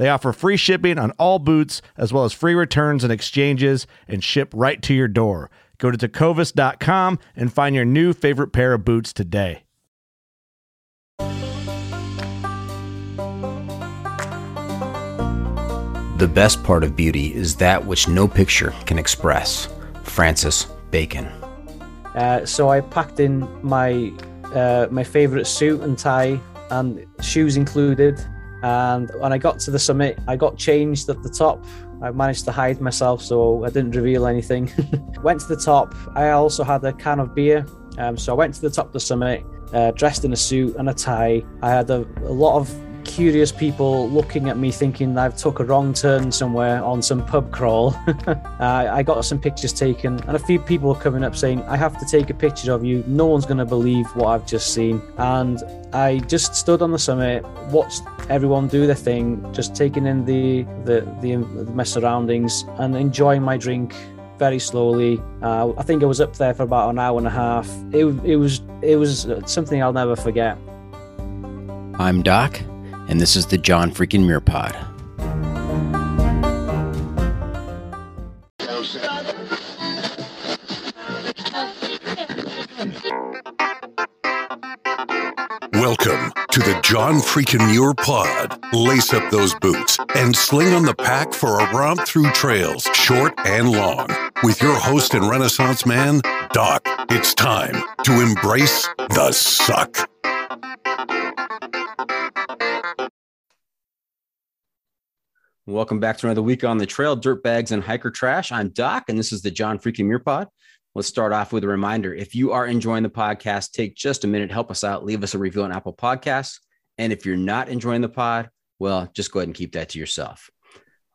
They offer free shipping on all boots, as well as free returns and exchanges, and ship right to your door. Go to tecovas.com and find your new favorite pair of boots today. The best part of beauty is that which no picture can express. Francis Bacon. Uh, so I packed in my uh, my favorite suit and tie and shoes included. And when I got to the summit, I got changed at the top. I managed to hide myself so I didn't reveal anything. went to the top. I also had a can of beer. Um, so I went to the top of the summit, uh, dressed in a suit and a tie. I had a, a lot of curious people looking at me thinking I've took a wrong turn somewhere on some pub crawl. uh, I got some pictures taken and a few people coming up saying, I have to take a picture of you. No one's going to believe what I've just seen. And I just stood on the summit, watched everyone do their thing, just taking in the, the, the, my surroundings and enjoying my drink very slowly. Uh, I think I was up there for about an hour and a half. It, it was it was something I'll never forget. I'm Doc, and this is the John Freaking Muir Pod. Welcome to the John Freakin' Muir Pod. Lace up those boots and sling on the pack for a romp through trails, short and long. With your host and Renaissance man, Doc, it's time to embrace the suck. Welcome back to another week on the trail, dirt bags and hiker trash. I'm Doc, and this is the John Freaking Muir Pod. Let's start off with a reminder. If you are enjoying the podcast, take just a minute, help us out, leave us a review on Apple Podcasts. And if you're not enjoying the pod, well, just go ahead and keep that to yourself.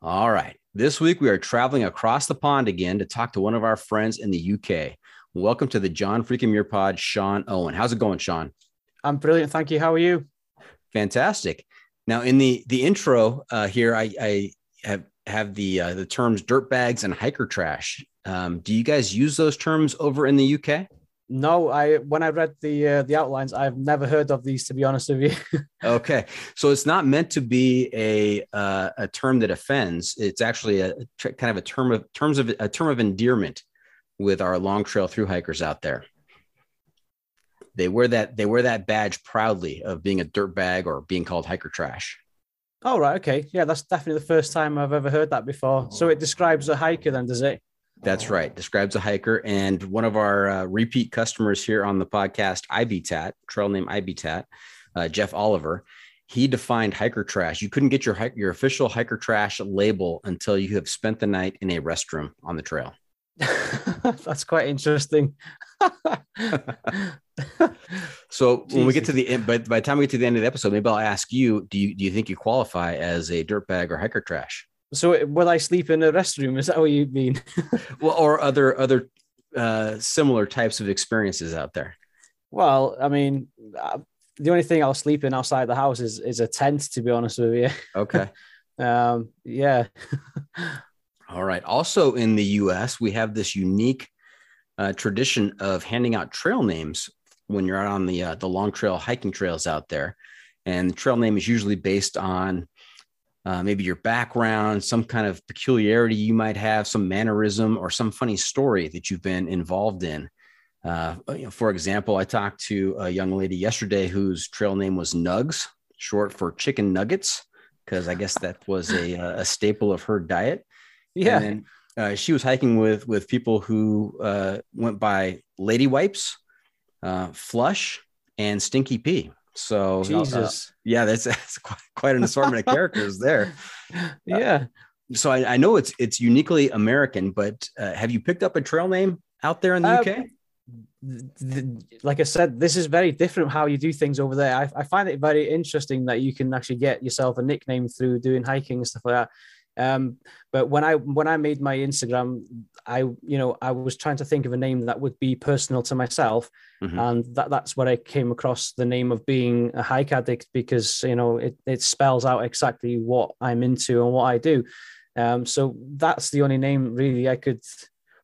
All right. This week we are traveling across the pond again to talk to one of our friends in the UK. Welcome to the John Freaking Muir Pod, Sion Owen. How's it going, Sion? I'm brilliant. Thank you. How are you? Fantastic. Now, in the the intro uh, here, I, I have have the uh, the terms dirt bags and hiker trash. Um, do you guys use those terms over in the UK? No, I when I read the uh, the outlines, I've never heard of these. To be honest with you. okay, so it's not meant to be a uh, a term that offends. It's actually a, a kind of a term of terms of a term of endearment with our long trail through hikers out there they wear that they wear that badge proudly of being a dirt bag or being called hiker trash. Oh right, okay, yeah, that's definitely the first time I've ever heard that before. So it describes a hiker, then, does it? That's right. Describes a hiker, and one of our uh, repeat customers here on the podcast, Ibitat, trail name Ibitat, uh, Jeff Oliver. He defined hiker trash. You couldn't get your your official hiker trash label until you have spent the night in a restroom on the trail. That's quite interesting. so when we get to the end, but by the time we get to the end of the episode, maybe I'll ask you: Do you do you think you qualify as a dirtbag or hiker trash? So will I sleep in a restroom? Is that what you mean? well, or other other uh, similar types of experiences out there? Well, I mean, uh, the only thing I'll sleep in outside the house is is a tent. To be honest with you. Okay. um. Yeah. All right. Also in the U.S., we have this unique uh, tradition of handing out trail names when you're out on the uh, the long trail hiking trails out there, and the trail name is usually based on uh, maybe your background, some kind of peculiarity you might have, some mannerism, or some funny story that you've been involved in. Uh, you know, for example, I talked to a young lady yesterday whose trail name was Nugs, short for chicken nuggets, because I guess that was a, a staple of her diet. Yeah. And uh, she was hiking with with people who uh, went by Lady Wipes, uh, Flush, and Stinky P. So uh, yeah, that's, that's quite, quite an assortment of characters there. Yeah. So I, I, know it's it's uniquely American, but uh, have you picked up a trail name out there in the UK? The, like I said, this is very different how you do things over there. I, I, find it very interesting that you can actually get yourself a nickname through doing hiking and stuff like that. Um, but when I when I made my Instagram, I you know I was trying to think of a name that would be personal to myself, mm-hmm. and that that's where I came across the name of being a hike addict because you know it it spells out exactly what I'm into and what I do. Um, so that's the only name really I could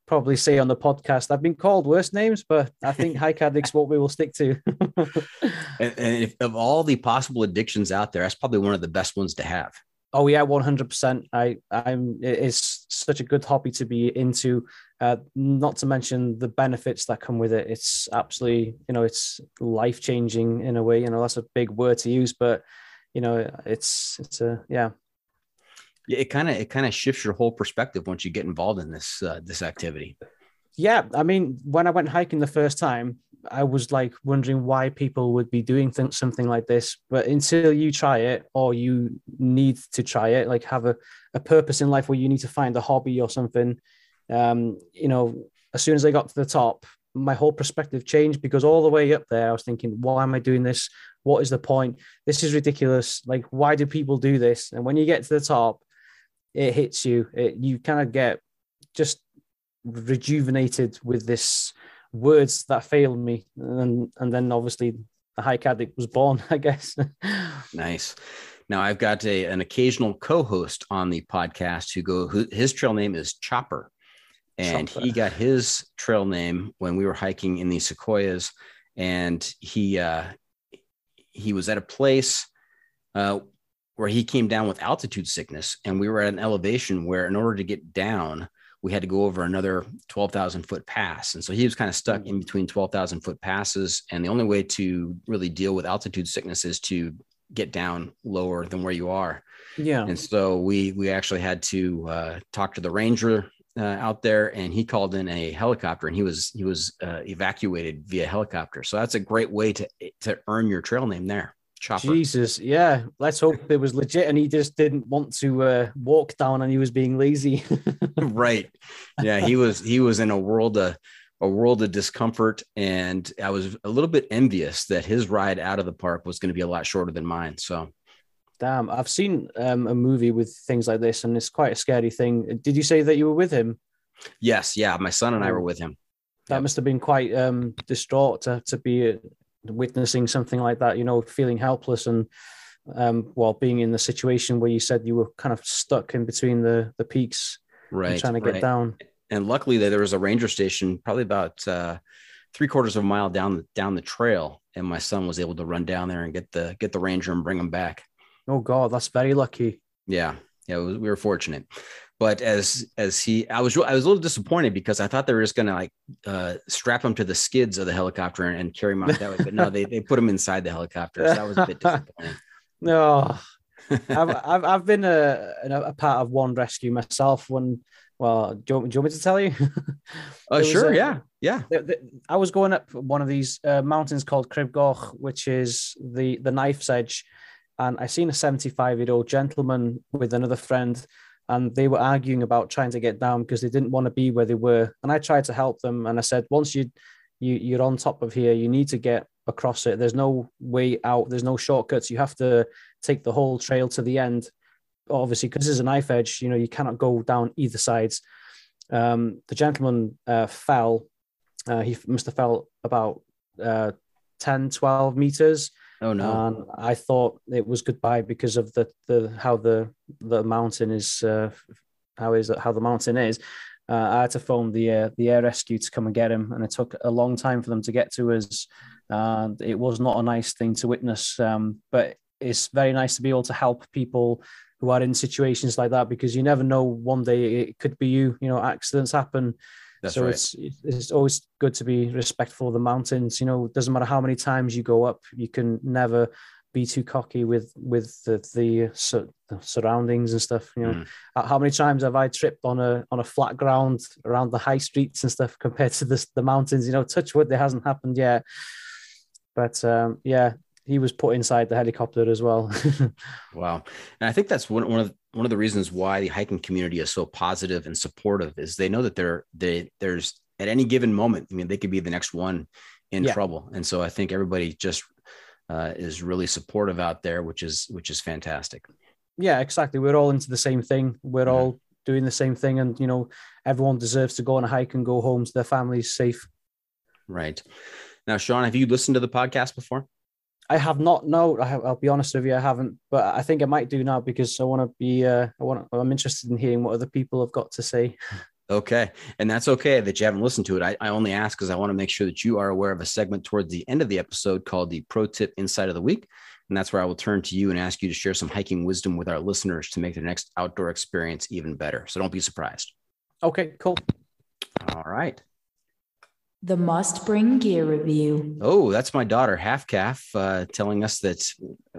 probably say on the podcast. I've been called worse names, but I think hike addicts what we will stick to. and, and if, of all the possible addictions out there, that's probably one of the best ones to have. Oh yeah, one hundred percent. I I'm it's such a good hobby to be into. Uh, not to mention the benefits that come with it. It's absolutely you know it's life changing in a way. You know that's a big word to use, but you know it's it's a yeah. Yeah, it kind of it kind of shifts your whole perspective once you get involved in this uh, this activity. Yeah, I mean, when I went hiking the first time, I was like wondering why people would be doing th- something like this. But until you try it, or you need to try it, like have a, a purpose in life where you need to find a hobby or something, um, you know, as soon as I got to the top, my whole perspective changed because all the way up there, I was thinking, why am I doing this? What is the point? This is ridiculous. Like, why do people do this? And when you get to the top, it hits you. It, you kind of get just rejuvenated with this words that failed me, and and then obviously the hike addict was born. I guess. nice. Now I've got a, an occasional co-host on the podcast who go who, his trail name is Chopper, and Chopper. he got his trail name when we were hiking in the sequoias, and he uh, he was at a place uh, where he came down with altitude sickness, and we were at an elevation where in order to get down we had to go over another 12,000 foot pass. And so he was kind of stuck in between 12,000 foot passes. And the only way to really deal with altitude sickness is to get down lower than where you are. Yeah. And so we, we actually had to uh, talk to the ranger uh, out there and he called in a helicopter and he was, he was uh, evacuated via helicopter. So that's a great way to, to earn your trail name there. Chopper. Jesus, yeah. Let's hope it was legit, and he just didn't want to uh, walk down, and he was being lazy. right. Yeah, he was. He was in a world of a world of discomfort, and I was a little bit envious that his ride out of the park was going to be a lot shorter than mine. So, damn, I've seen um, a movie with things like this, and it's quite a scary thing. Did you say that you were with him? Yes. Yeah, my son and I were with him. That yep. must have been quite um, distraught to, to be witnessing something like that, you know, feeling helpless and um, while being in the situation where you said you were kind of stuck in between the the peaks, right, trying to get right. down. And luckily, there was a ranger station probably about uh, three quarters of a mile down the down the trail, and my son was able to run down there and get the get the ranger and bring him back. Oh God, that's very lucky. Yeah, yeah, was, we were fortunate. But as as he, I was I was a little disappointed because I thought they were just going to like uh, strap him to the skids of the helicopter and, and carry him out that way. But no, they they put him inside the helicopter. So that was a bit disappointing. no, I've, I've I've been a, a part of one rescue myself. When well, do you, want, do you want me to tell you? Oh, sure, a, yeah, yeah. The, the, I was going up one of these uh, mountains called Crib Goch, which is the the knife's edge, and I seen a seventy five year old gentleman with another friend and they were arguing about trying to get down because they didn't want to be where they were. And I tried to help them, and I said, once you you you're on top of here, you need to get across it. There's no way out. There's no shortcuts. You have to take the whole trail to the end. Obviously, because there's a knife edge, you know you cannot go down either sides. Um, the gentleman uh, fell. Uh, he must have fell about uh, 10, 12 meters. Oh no! And I thought it was goodbye because of the the how the the mountain is uh, how is how the mountain is. Uh, I had to phone the uh, the air rescue to come and get him, and it took a long time for them to get to us. And it was not a nice thing to witness, um, but it's very nice to be able to help people who are in situations like that because you never know. One day it could be you. You know, accidents happen. That's so right. it's it's always good to be respectful of the mountains. You know, it doesn't matter how many times you go up, you can never be too cocky with with the the, sur- the surroundings and stuff. You know, Mm. How many times have I tripped on a on a flat ground around the high streets and stuff compared to this the mountains? You know, touch wood, it hasn't happened yet. But um, yeah, he was put inside the helicopter as well. Wow. And I think that's one, one of one of the reasons why the hiking community is so positive and supportive is they know that they're they there's at any given moment, I mean, they could be the next one in Yeah. trouble. And so I think everybody just uh, is really supportive out there, which is which is fantastic. yeah, exactly. We're all into the same thing. We're Mhm. all doing the same thing, and you know, everyone deserves to go on a hike and go home to their families safe. Right. Now, Sion, have you listened to the podcast before? I have not. No, I have, I'll be honest with you, I haven't. But I think I might do now because I want to be. Uh, I want. I'm interested in hearing what other people have got to say. Okay. And that's okay that you haven't listened to it. I, I only ask because I want to make sure that you are aware of a segment towards the end of the episode called the Pro Tip Insight of the Week. And that's where I will turn to you and ask you to share some hiking wisdom with our listeners to make their next outdoor experience even better. So don't be surprised. Okay, cool. All right. The must bring gear review. Oh, that's my daughter, Half Calf, uh, telling us that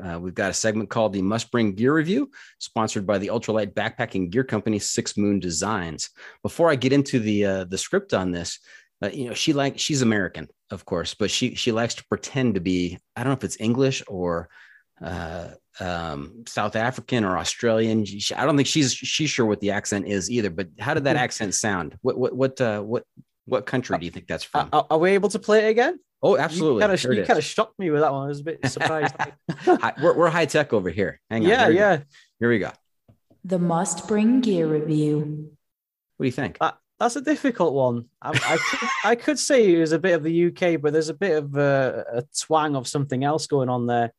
uh, we've got a segment called the Must Bring Gear Review, sponsored by the ultralight backpacking gear company Six Moon Designs. Before I get into the uh, the script on this, uh, you know, she like she's American, of course, but she she likes to pretend to be I don't know if it's English or uh, um, South African or Australian. She, I don't think she's she's sure what the accent is either. But how did that accent sound? What what what uh, what what country uh, do you think that's uh, from? Are, are we able to play it again? oh, absolutely. You kind of you kind of shocked me with that one. I was a bit surprised. We're, we're high tech over here. Hang on. yeah, Here we go. yeah. Here we go. The must bring gear review. What do you think? That, that's a difficult one. I, I, could, I could say it was a bit of the UK, but there's a bit of a, a twang of something else going on there.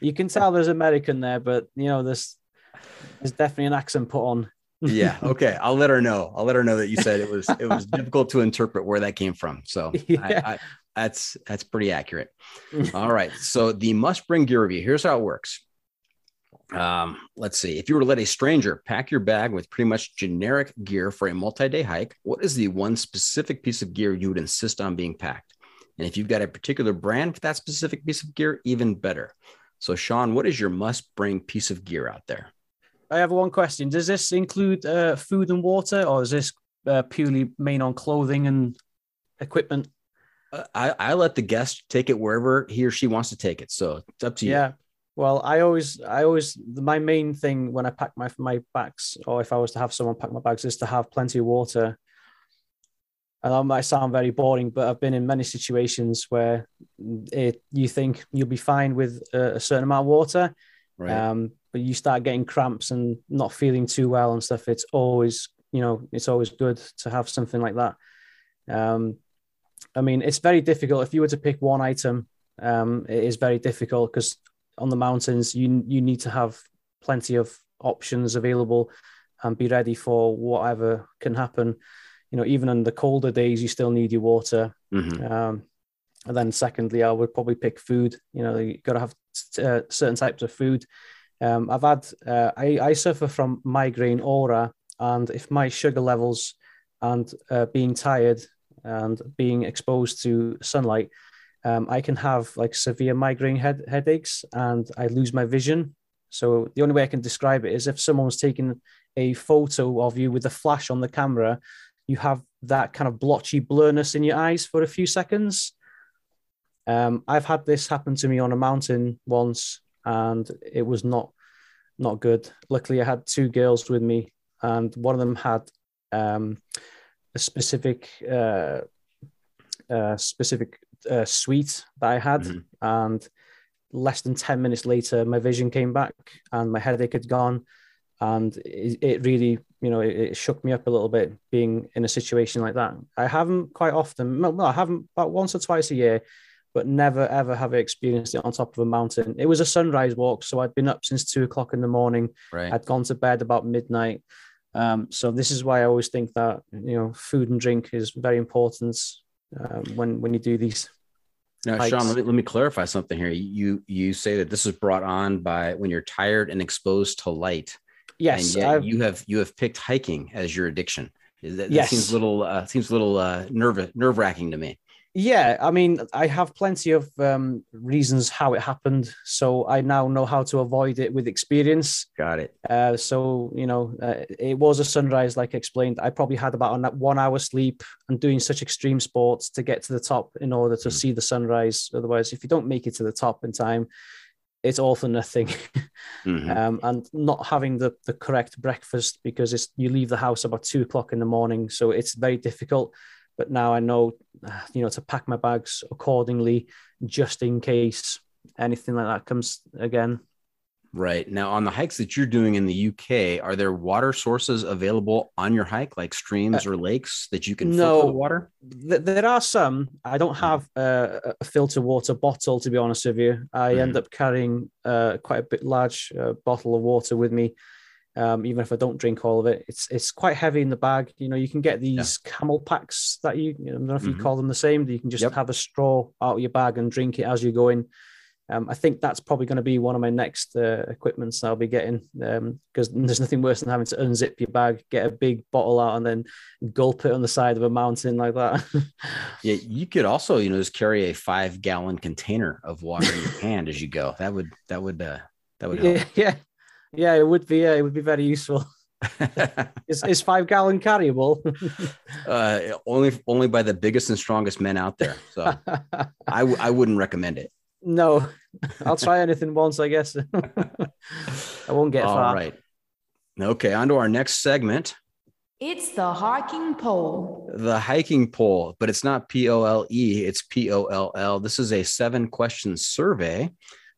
You can tell there's American there, but you know, there's there's definitely an accent put on. Yeah. Okay. I'll let her know. I'll let her know that you said it was it was difficult to interpret where that came from. So Yeah. I, I, that's that's pretty accurate. All right. So the must bring gear review. Here's how it works. Um, let's see. If you were to let a stranger pack your bag with pretty much generic gear for a multi-day hike, what is the one specific piece of gear you would insist on being packed? And if you've got a particular brand for that specific piece of gear, even better. So, Sion, what is your must-bring piece of gear out there? I have one question. Does this include uh, food and water, or is this uh, purely main on clothing and equipment? Uh, I, I let the guest take it wherever he or she wants to take it. So it's up to you. Yeah. Well, I always, I always, my main thing when I pack my my bags, or if I was to have someone pack my bags, is to have plenty of water. And that might sound very boring, but I've been in many situations where it, you think you'll be fine with a, a certain amount of water, Right. um, but you start getting cramps and not feeling too well and stuff. It's always, you know, it's always good to have something like that. Um, I mean, it's very difficult if you were to pick one item. Um, it is very difficult because on the mountains, you you need to have plenty of options available and be ready for whatever can happen. You know, even in the colder days, you still need your water. Mhm. Um, and then, secondly, I would probably pick food. You know, you got to have uh, certain types of food. Um, I've had, uh, I, I suffer from migraine aura, and if my sugar levels and uh, being tired and being exposed to sunlight, um, I can have like severe migraine head, headaches and I lose my vision. So the only way I can describe it is if someone's taking a photo of you with a flash on the camera, you have that kind of blotchy blurriness in your eyes for a few seconds. Um, I've had this happen to me on a mountain once, and it was not not good. Luckily, I had two girls with me, and one of them had um, a specific uh, uh, specific uh, sweet that I had, Mhm. and less than ten minutes later, my vision came back and my headache had gone, and it, it really, you know, it, it shook me up a little bit being in a situation like that. I haven't quite often, well, I haven't about once or twice a year, but never ever have I experienced it on top of a mountain. It was a sunrise walk, so I'd been up since two o'clock in the morning. Right. I'd gone to bed about midnight. Um, so this is why I always think that you know food and drink is very important um, when when you do these. Now, hikes. Sion, let me, let me clarify something here. You you say that this is brought on by when you're tired and exposed to light, Yes, and yet you have you have picked hiking as your addiction. That, that Yes. seems a little uh, seems a little uh, nerve nerve wracking to me. Yeah. I mean, I have plenty of um, reasons how it happened, so I now know how to avoid it with experience. Got it. Uh, so you know, uh, it was a sunrise, like I explained. I probably had about one hour sleep and doing such extreme sports to get to the top in order to Mm. see the sunrise. Otherwise, if you don't make it to the top in time, it's all for nothing. Mhm. um, and not having the, the correct breakfast because it's you leave the house about two o'clock in the morning, so it's very difficult. But now I know, uh, you know, to pack my bags accordingly, just in case anything like that comes again. Right now, on the hikes that you're doing in the UK, are there water sources available on your hike, like streams or lakes that you can Uh, no. filter water? Th- there are some. I don't have uh, a filter water bottle, to be honest with you. I end up carrying uh, quite a bit large uh, bottle of water with me, um, even if I don't drink all of it. It's it's quite heavy in the bag. You know, you can get these camel packs that you, I don't know if you Mhm. call them the same. That you can just Yep. have a straw out of your bag and drink it as you're going. Um, I think that's probably going to be one of my next uh, equipments I'll be getting because there's nothing worse than having to unzip your bag, get a big bottle out, and then gulp it on the side of a mountain like that. Yeah, you could also, you know, just carry a five gallon container of water in your hand as you go. That would that would uh, that would help. yeah, yeah, yeah, it would be. Yeah, it would be very useful. Is, is five gallon carryable? uh, only only by the biggest and strongest men out there. So I w- I wouldn't recommend it. no, I'll try anything once, I guess. I won't get All far. right. Okay, on to our next segment, It's the hiking pole. the hiking pole, but it's not P O L E, it's P O L L. This is a seven question survey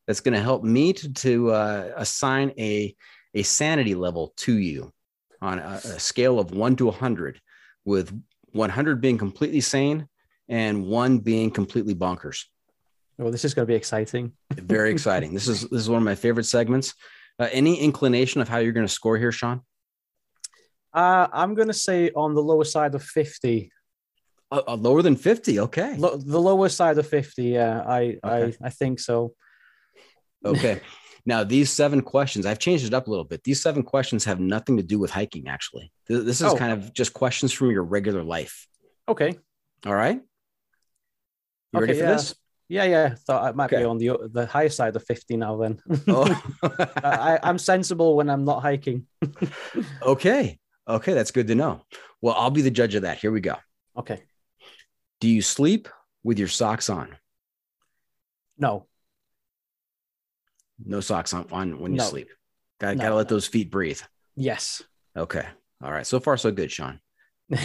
that's going to help me to, to uh, assign a, a sanity level to you on a, a scale of one to 100, with 100 being completely sane and one being completely bonkers. Well, this is going to be exciting. Very exciting. This is this is one of my favorite segments. Uh, any inclination of how you're going to score here, Sion? Uh, I'm going to say on the lower side of 50. Uh, uh, lower than 50. Okay. Lo- the lower side of 50. Yeah, I, Okay. I, I think so. Okay. now, these seven questions, I've changed it up a little bit. These seven questions have nothing to do with hiking, actually. This is Oh. kind of just questions from your regular life. Okay. All right. You Okay, ready for yeah. this? Yeah, yeah. Thought I might Okay. be on the the higher side of 50 now. Then Oh. I, I'm sensible when I'm not hiking. okay. Okay. That's good to know. Well, I'll be the judge of that. Here we go. Okay. Do you sleep with your socks on? No. No socks on, on when you No. sleep. Got, No, got to let no. those feet breathe. Yes. Okay. All right. So far, so good, Sion.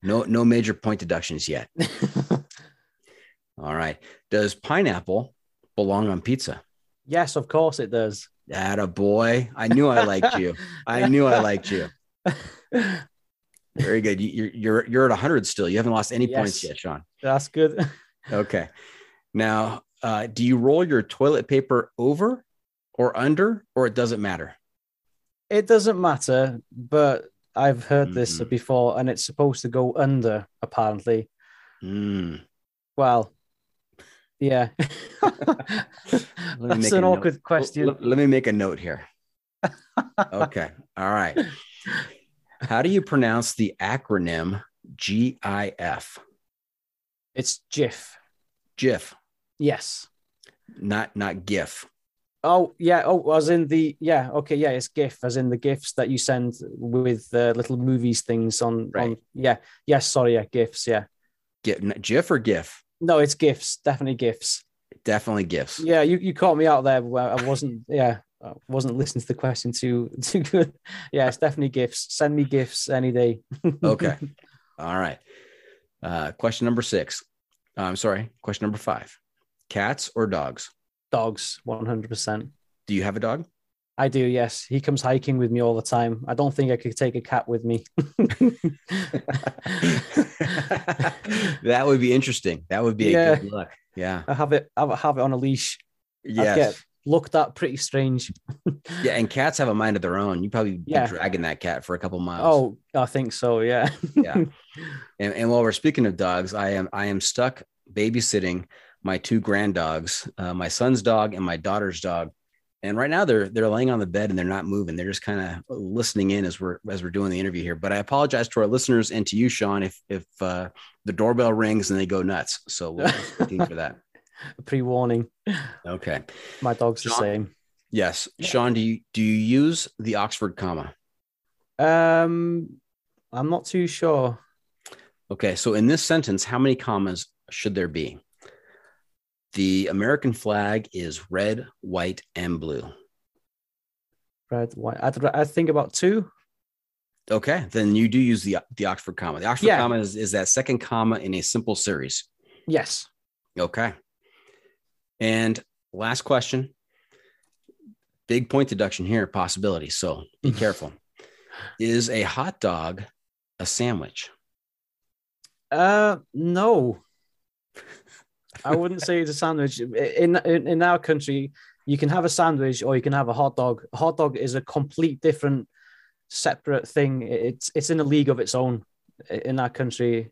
No, no major point deductions yet. All right. Does pineapple belong on pizza? yes, of course it does. That a boy. I knew I liked you. I knew I liked you. Very good. You- You're you're you're at hundred still. You haven't lost any points yet, Sion. That's good. Okay. Now, uh, do you roll your toilet paper over or under, or it doesn't matter? It doesn't matter, but I've heard this Mhm. before, and it's supposed to go under. Apparently, Mm. well, yeah. That's an a note. awkward question. Let, let me make a note here. Okay. All right. How do you pronounce the acronym GIF? It's GIF. GIF, Yes. not not GIF. Oh yeah. Oh, as in the yeah. Okay. Yeah, it's GIF, as in the gifs that you send with uh, little movies things on. on Right. yeah. Yes. sorry. Yeah. Gifs. Yeah. GIF, GIF or GIF? No, it's gifs. Definitely gifs. Definitely GIFs. Yeah. You, you caught me out there. Where I wasn't. Yeah. I wasn't listening to the question too too good. Yeah, it's definitely gifts. Send me gifts any day. Okay. All right. Uh, question number six. I'm sorry. Question number five. Cats or dogs? Dogs, one hundred percent. Do you have a dog? I do. Yes, he comes hiking with me all the time. I don't think I could take a cat with me. that would be interesting. That would be a Yeah. good look. Yeah. I have it. I have it on a leash. Yes. get looked at pretty strange. Yeah. And cats have a mind of their own. You probably be Yeah. dragging that cat for a couple miles. Oh, I think so. Yeah. yeah. And, and while we're speaking of dogs, I am I am stuck babysitting my two grand dogs, uh, my son's dog and my daughter's dog. And right now they're they're laying on the bed and they're not moving. They're just kind of listening in as we're as we're doing the interview here. But I apologize to our listeners and to you, Sion, if if uh, the doorbell rings and they go nuts. So we'll looking for that. A Pre-warning. Okay. My dog's the same. Yes. Sion. Do you do you use the Oxford comma? Um, I'm not too sure. Okay, so in this sentence, how many commas should there be? The American flag is red, white, and blue. Red, white. I'd, I think about two. Okay, then you do use the the Oxford comma. The Oxford Yeah. comma is, is that second comma in a simple series. Yes. Okay. And last question. Big point deduction here, possibility. So be careful. Is a hot dog a sandwich? Uh, no. I wouldn't say it's a sandwich. In, in in our country, you can have a sandwich or you can have a hot dog. A hot dog is a complete different, separate thing. It's it's in a league of its own in our country.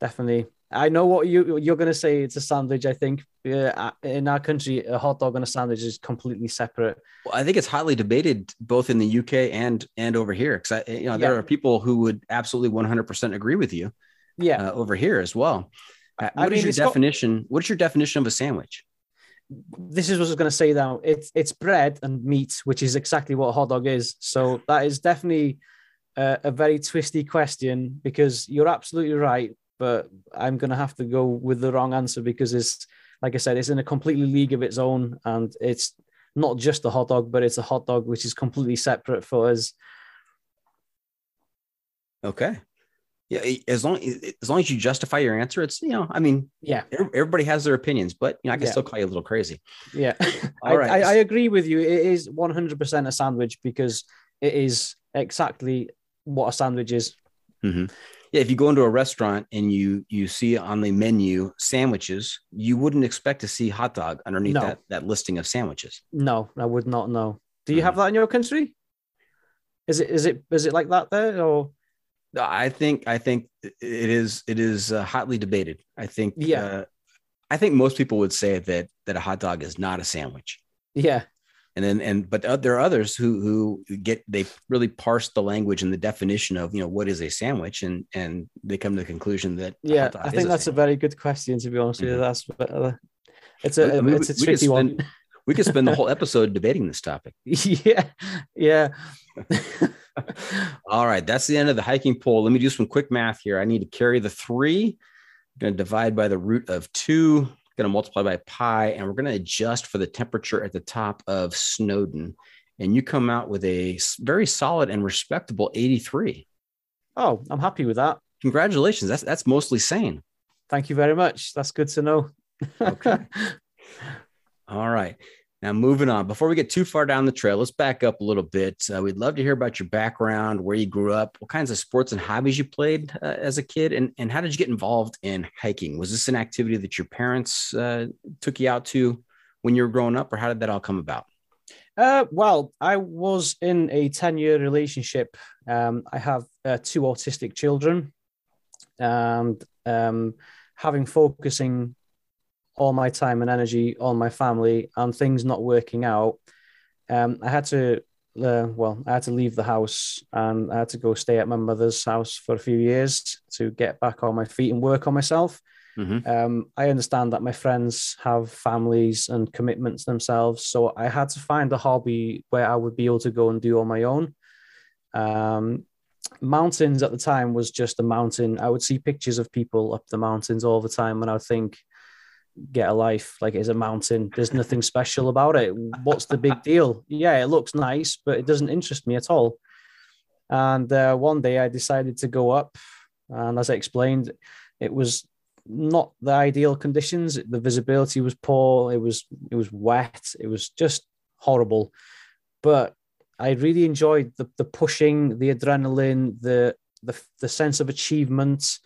Definitely. I know what you you're gonna say. It's a sandwich. I think uh, in our country, a hot dog and a sandwich is completely separate. Well, I think it's hotly debated both in the UK and and over here because you know there Yeah. are people who would absolutely 100% agree with you Yeah. uh, over here as well. Uh, I What is mean, your got- definition? What is your definition of a sandwich? this is what I was going to say now. It's it's bread and meat, which is exactly what a hot dog is. So that is definitely a, a very twisty question because you're absolutely right, but I'm going to have to go with the wrong answer because it's like I said, it's in a completely league of its own, and it's not just a hot dog, but it's a hot dog which is completely separate for us. Okay. Yeah, as long as long as you justify your answer, it's you know, I mean, Yeah, everybody has their opinions, but you know, I can Yeah. still call you a little crazy. yeah. All I, right. I, I agree with you. It is 100% a sandwich because it is exactly what a sandwich is. Mhm. Yeah, if you go into a restaurant and you you see on the menu sandwiches, you wouldn't expect to see hot dog underneath No. that that listing of sandwiches. No, I would not know. Do you Mhm. have that in your country? Is it is it is it like that there or I think I think it is it is uh, hotly debated. I think Yeah. uh, I think most people would say that that a hot dog is not a sandwich. yeah And then and but uh, there are others who who get they really parse the language and the definition of you know what is a sandwich and and they come to the conclusion that yeah? I think that's a very good question to be honest with you. That's uh, it's a I mean, it's a we- we could tricky one. We could spend the whole episode debating this topic. yeah, yeah. All right, that's the end of the hiking poll. Let me do some quick math here. I need to carry the three. I'm going to divide by the root of two. I'm Going to multiply by pi, and we're going to adjust for the temperature at the top of Snowdon. And you come out with a very solid and respectable 83. oh, I'm happy with that. Congratulations. That's that's mostly sane. Thank you very much. That's good to know. Okay. All right. Now, moving on. Before we get too far down the trail, let's back up a little bit. Uh, we'd love to hear about your background, where you grew up, what kinds of sports and hobbies you played uh, as a kid, and, and how did you get involved in hiking? Was this an activity that your parents uh, took you out to when you were growing up, or how did that all come about? Uh, well, I was in a 10 year relationship. Um, I have uh, two autistic children, and um, having focusing all my time and energy on my family and things not working out, um, I had to, uh, well, I had to leave the house and I had to go stay at my mother's house for a few years to get back on my feet and work on myself. Mhm. Um, I understand that my friends have families and commitments themselves, so I had to find a hobby where I would be able to go and do on my own. Um, mountains at the time was just a mountain. I would see pictures of people up the mountains all the time, and I would think, get a life like it's a mountain. There's nothing special about it. What's the big deal? Yeah, it looks nice, but it doesn't interest me at all. And uh, one day I decided to go up, and as I explained, it was not the ideal conditions. The visibility was poor. It was it was wet. It was just horrible. But I really enjoyed the the pushing, the adrenaline, the the the sense of achievement.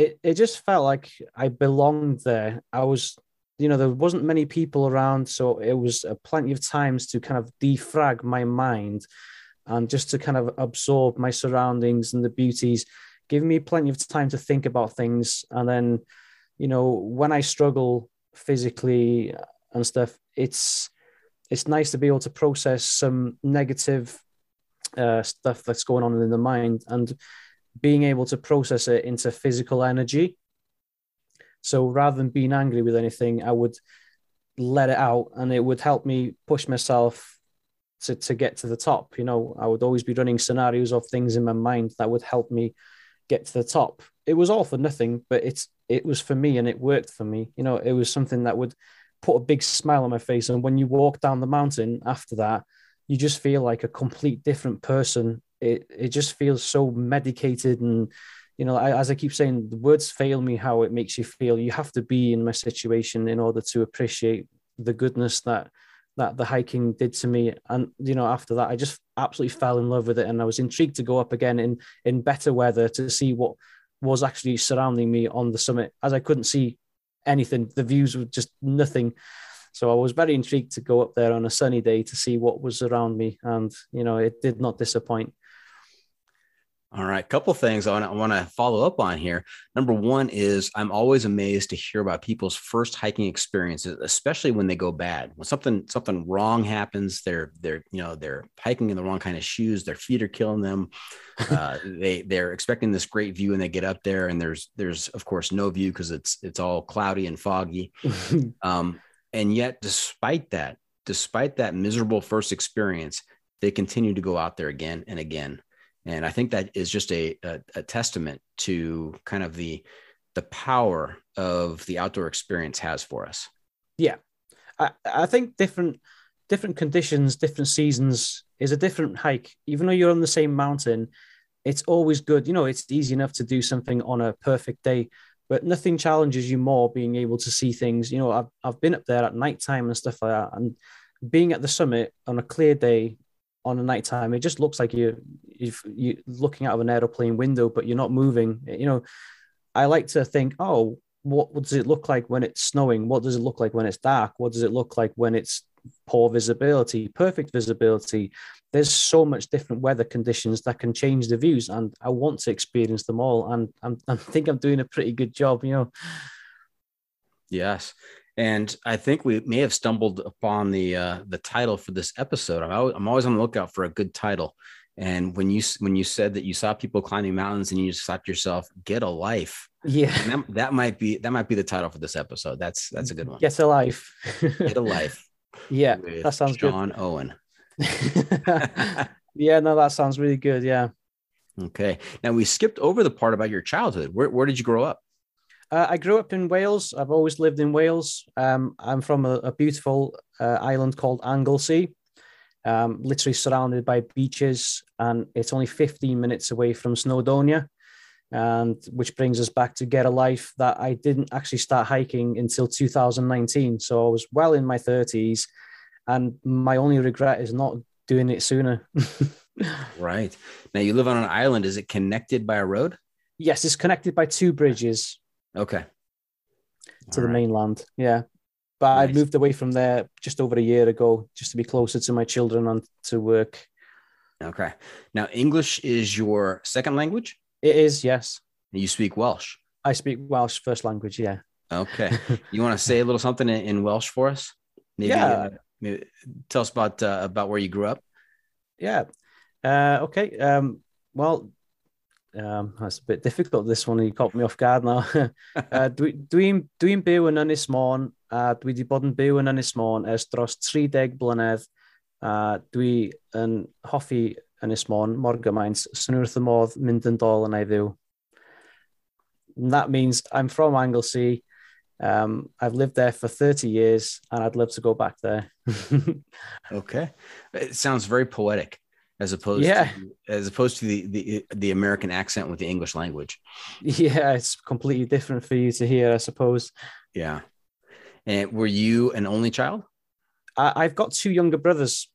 It it just felt like I belonged there. I was, you know, there wasn't many people around, so it was uh, plenty of times to kind of defrag my mind and just to kind of absorb my surroundings and the beauties giving me plenty of time to think about things. And then, you know, when I struggle physically and stuff, it's it's nice to be able to process some negative uh, stuff that's going on in the mind and being able to process it into physical energy. So rather than being angry with anything, I would let it out and it would help me push myself to, to get to the top. You know, I would always be running scenarios of things in my mind that would help me get to the top. It was all for nothing, but it's it was for me and it worked for me. You know, it was something that would put a big smile on my face. And when you walk down the mountain after that, you just feel like a complete different person. It it just feels so medicated and you know, I, as I keep saying, the words fail me how it makes you feel. You have to be in my situation in order to appreciate the goodness that that the hiking did to me. And you know, after that, I just absolutely fell in love with it, and I was intrigued to go up again in in better weather to see what was actually surrounding me on the summit, as I couldn't see anything. The views were just nothing. So I was very intrigued to go up there on a sunny day to see what was around me, and you know, it did not disappoint. All right, couple things I want to follow up on here. Number one is I'm always amazed to hear about people's first hiking experiences, especially when they go bad. When something something wrong happens, they're they're you know they're hiking in the wrong kind of shoes, their feet are killing them. Uh, they they're expecting this great view, and they get up there, and there's there's of course no view because it's it's all cloudy and foggy. um, and yet, despite that, despite that miserable first experience, they continue to go out there again and again and i think that is just a, a, a testament to kind of the the power of the outdoor experience has for us. Yeah. I i think different different conditions different seasons is a different hike. Even though you're on the same mountain it's always good. You know it's easy enough to do something on a perfect day but nothing challenges you more being able to see things. You know i've, I've been up there at night time and stuff like that and being at the summit on a clear day on a night time, it just looks like you if you're looking out of an aeroplane window, but you're not moving. You know, I like to think, oh, what, what does it look like when it's snowing? What does it look like when it's dark? What does it look like when it's poor visibility, perfect visibility? There's so much different weather conditions that can change the views, and I want to experience them all. And I'm, I think I'm doing a pretty good job, you know. Yes, and I think we may have stumbled upon the uh, the title for this episode. I'm always, I'm always on the lookout for a good title. And when you when you said that you saw people climbing mountains and you just thought to yourself, "Get a life," yeah, that, that, might be that might be the title for this episode. That's that's a good one. Get a life. Get a life. Yeah, that sounds John good. Sion Owen. yeah, no, that sounds really good. Yeah. Okay. Now we skipped over the part about your childhood. Where where did you grow up? Uh, I grew up in Wales. I've always lived in Wales. Um, I'm from a, a beautiful uh, island called Anglesey, um, literally surrounded by beaches, and it's only 15 minutes away from Snowdonia. And which brings us back to Get a Life that I didn't actually start hiking until 2019. So I was well in my 30s, and my only regret is not doing it sooner. right. Now you live on an island. Is it connected by a road? Yes, it's connected by two bridges. Okay. To All the right. mainland. Yeah. But nice. I moved away from there just over a year ago, just to be closer to my children and to work. Okay. Now, English is your second language? It is, yes. You speak Welsh? I speak Welsh first language, yeah. Okay. you want to say a little something in, in Welsh for us? Maybe, yeah. Uh, maybe tell us about uh, about where you grew up. Yeah. Uh, okay. Um, well, um, that's a bit difficult. This one, you caught me off guard now. uh, dwi'n, dwi'n byw yn Ynys Môn, a dwi wedi bod yn byw yn Ynys Môn ers dros 30 blynedd. A dwi yn hoffi Ynys Môn mor gymaint, sy'n wrth y modd mynd yn dol yn ei ddiw. That means I'm from Anglesey. Um, I've lived there for 30 years and I'd love to go back there. Okay, it sounds very poetic, as opposed Yeah. to as opposed to the the the American accent with the English language. yeah, it's completely different for you to hear, I suppose. Yeah. And were you an only child? I, I've got two younger brothers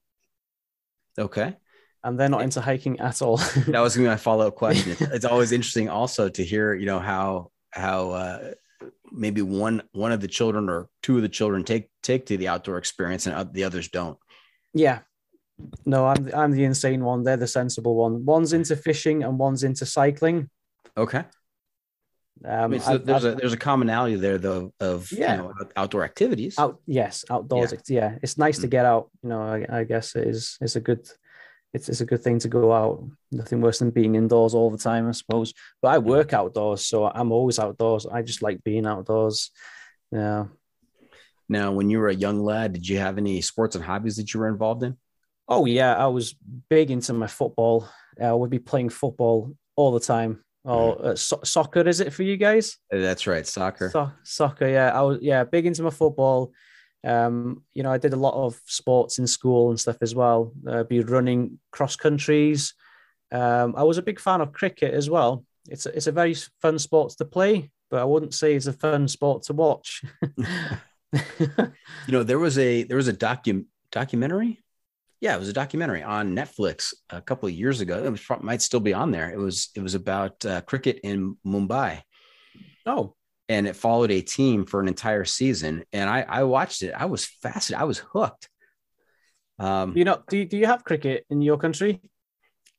Okay. and they're not into hiking at all. That was gonna be my follow up question. It's, it's always interesting also to hear, you know, how how uh, maybe one one of the children or two of the children take take to the outdoor experience and the others don't. yeah. No, I'm I'm the insane one. They're the sensible one. One's into fishing and one's into cycling. Okay. I Um, mean, so I- there's I- a there's a commonality there though of Yeah. you know outdoor activities. out yes outdoors Yeah. it's yeah it's nice to Mm. get out you know I, I guess it is it's a good it's, it's a good thing to go out nothing worse than being indoors all the time i suppose but i work outdoors so i'm always outdoors i just like being outdoors yeah Now, when you were a young lad, did you have any sports and hobbies that you were involved in? oh yeah i was big into my football i would be playing football all the time oh uh, so- soccer is it for you guys Uh, That's right, soccer. So- soccer, yeah. I was yeah, big into my football. Um, you know, I did a lot of sports in school and stuff as well. Uh, be running cross countries. Um, I was a big fan of cricket as well. It's a, it's a very fun sport to play, but I wouldn't say it's a fun sport to watch. You know, there was a there was a docu documentary. Yeah, it was a documentary on Netflix a couple of years ago. It was, might still be on there. It was it was about uh, cricket in Mumbai, oh, and it followed a team for an entire season. And I I watched it. I was fascinated. I was hooked. Um, you know, do you, do you have cricket in your country?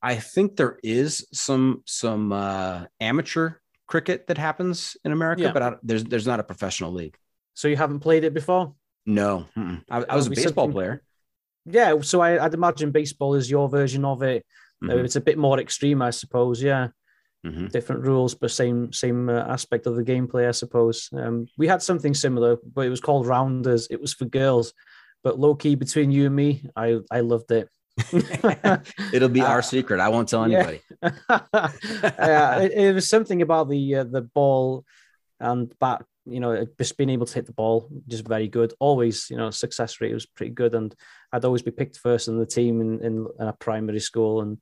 I think there is some some uh, amateur cricket that happens in America, Yeah. but I, there's there's not a professional league. So you haven't played it before? No. I, I was a baseball something- player. Yeah. So I, I'd imagine baseball is your version of it. Uh, Mhm, It's a bit more extreme, I suppose. Yeah. mhm. different rules, but same same uh, aspect of the gameplay, I suppose. Um, we had something similar, but it was called Rounders. It was for girls, but low key between you and me, I I loved it. It'll be Uh, our secret. I won't tell anybody. yeah, it, it was something about the uh, the ball and bat. You know, just being able to hit the ball, just very good. Always, you know, success rate was pretty good, and I'd always be picked first in the team in in, in a primary school, and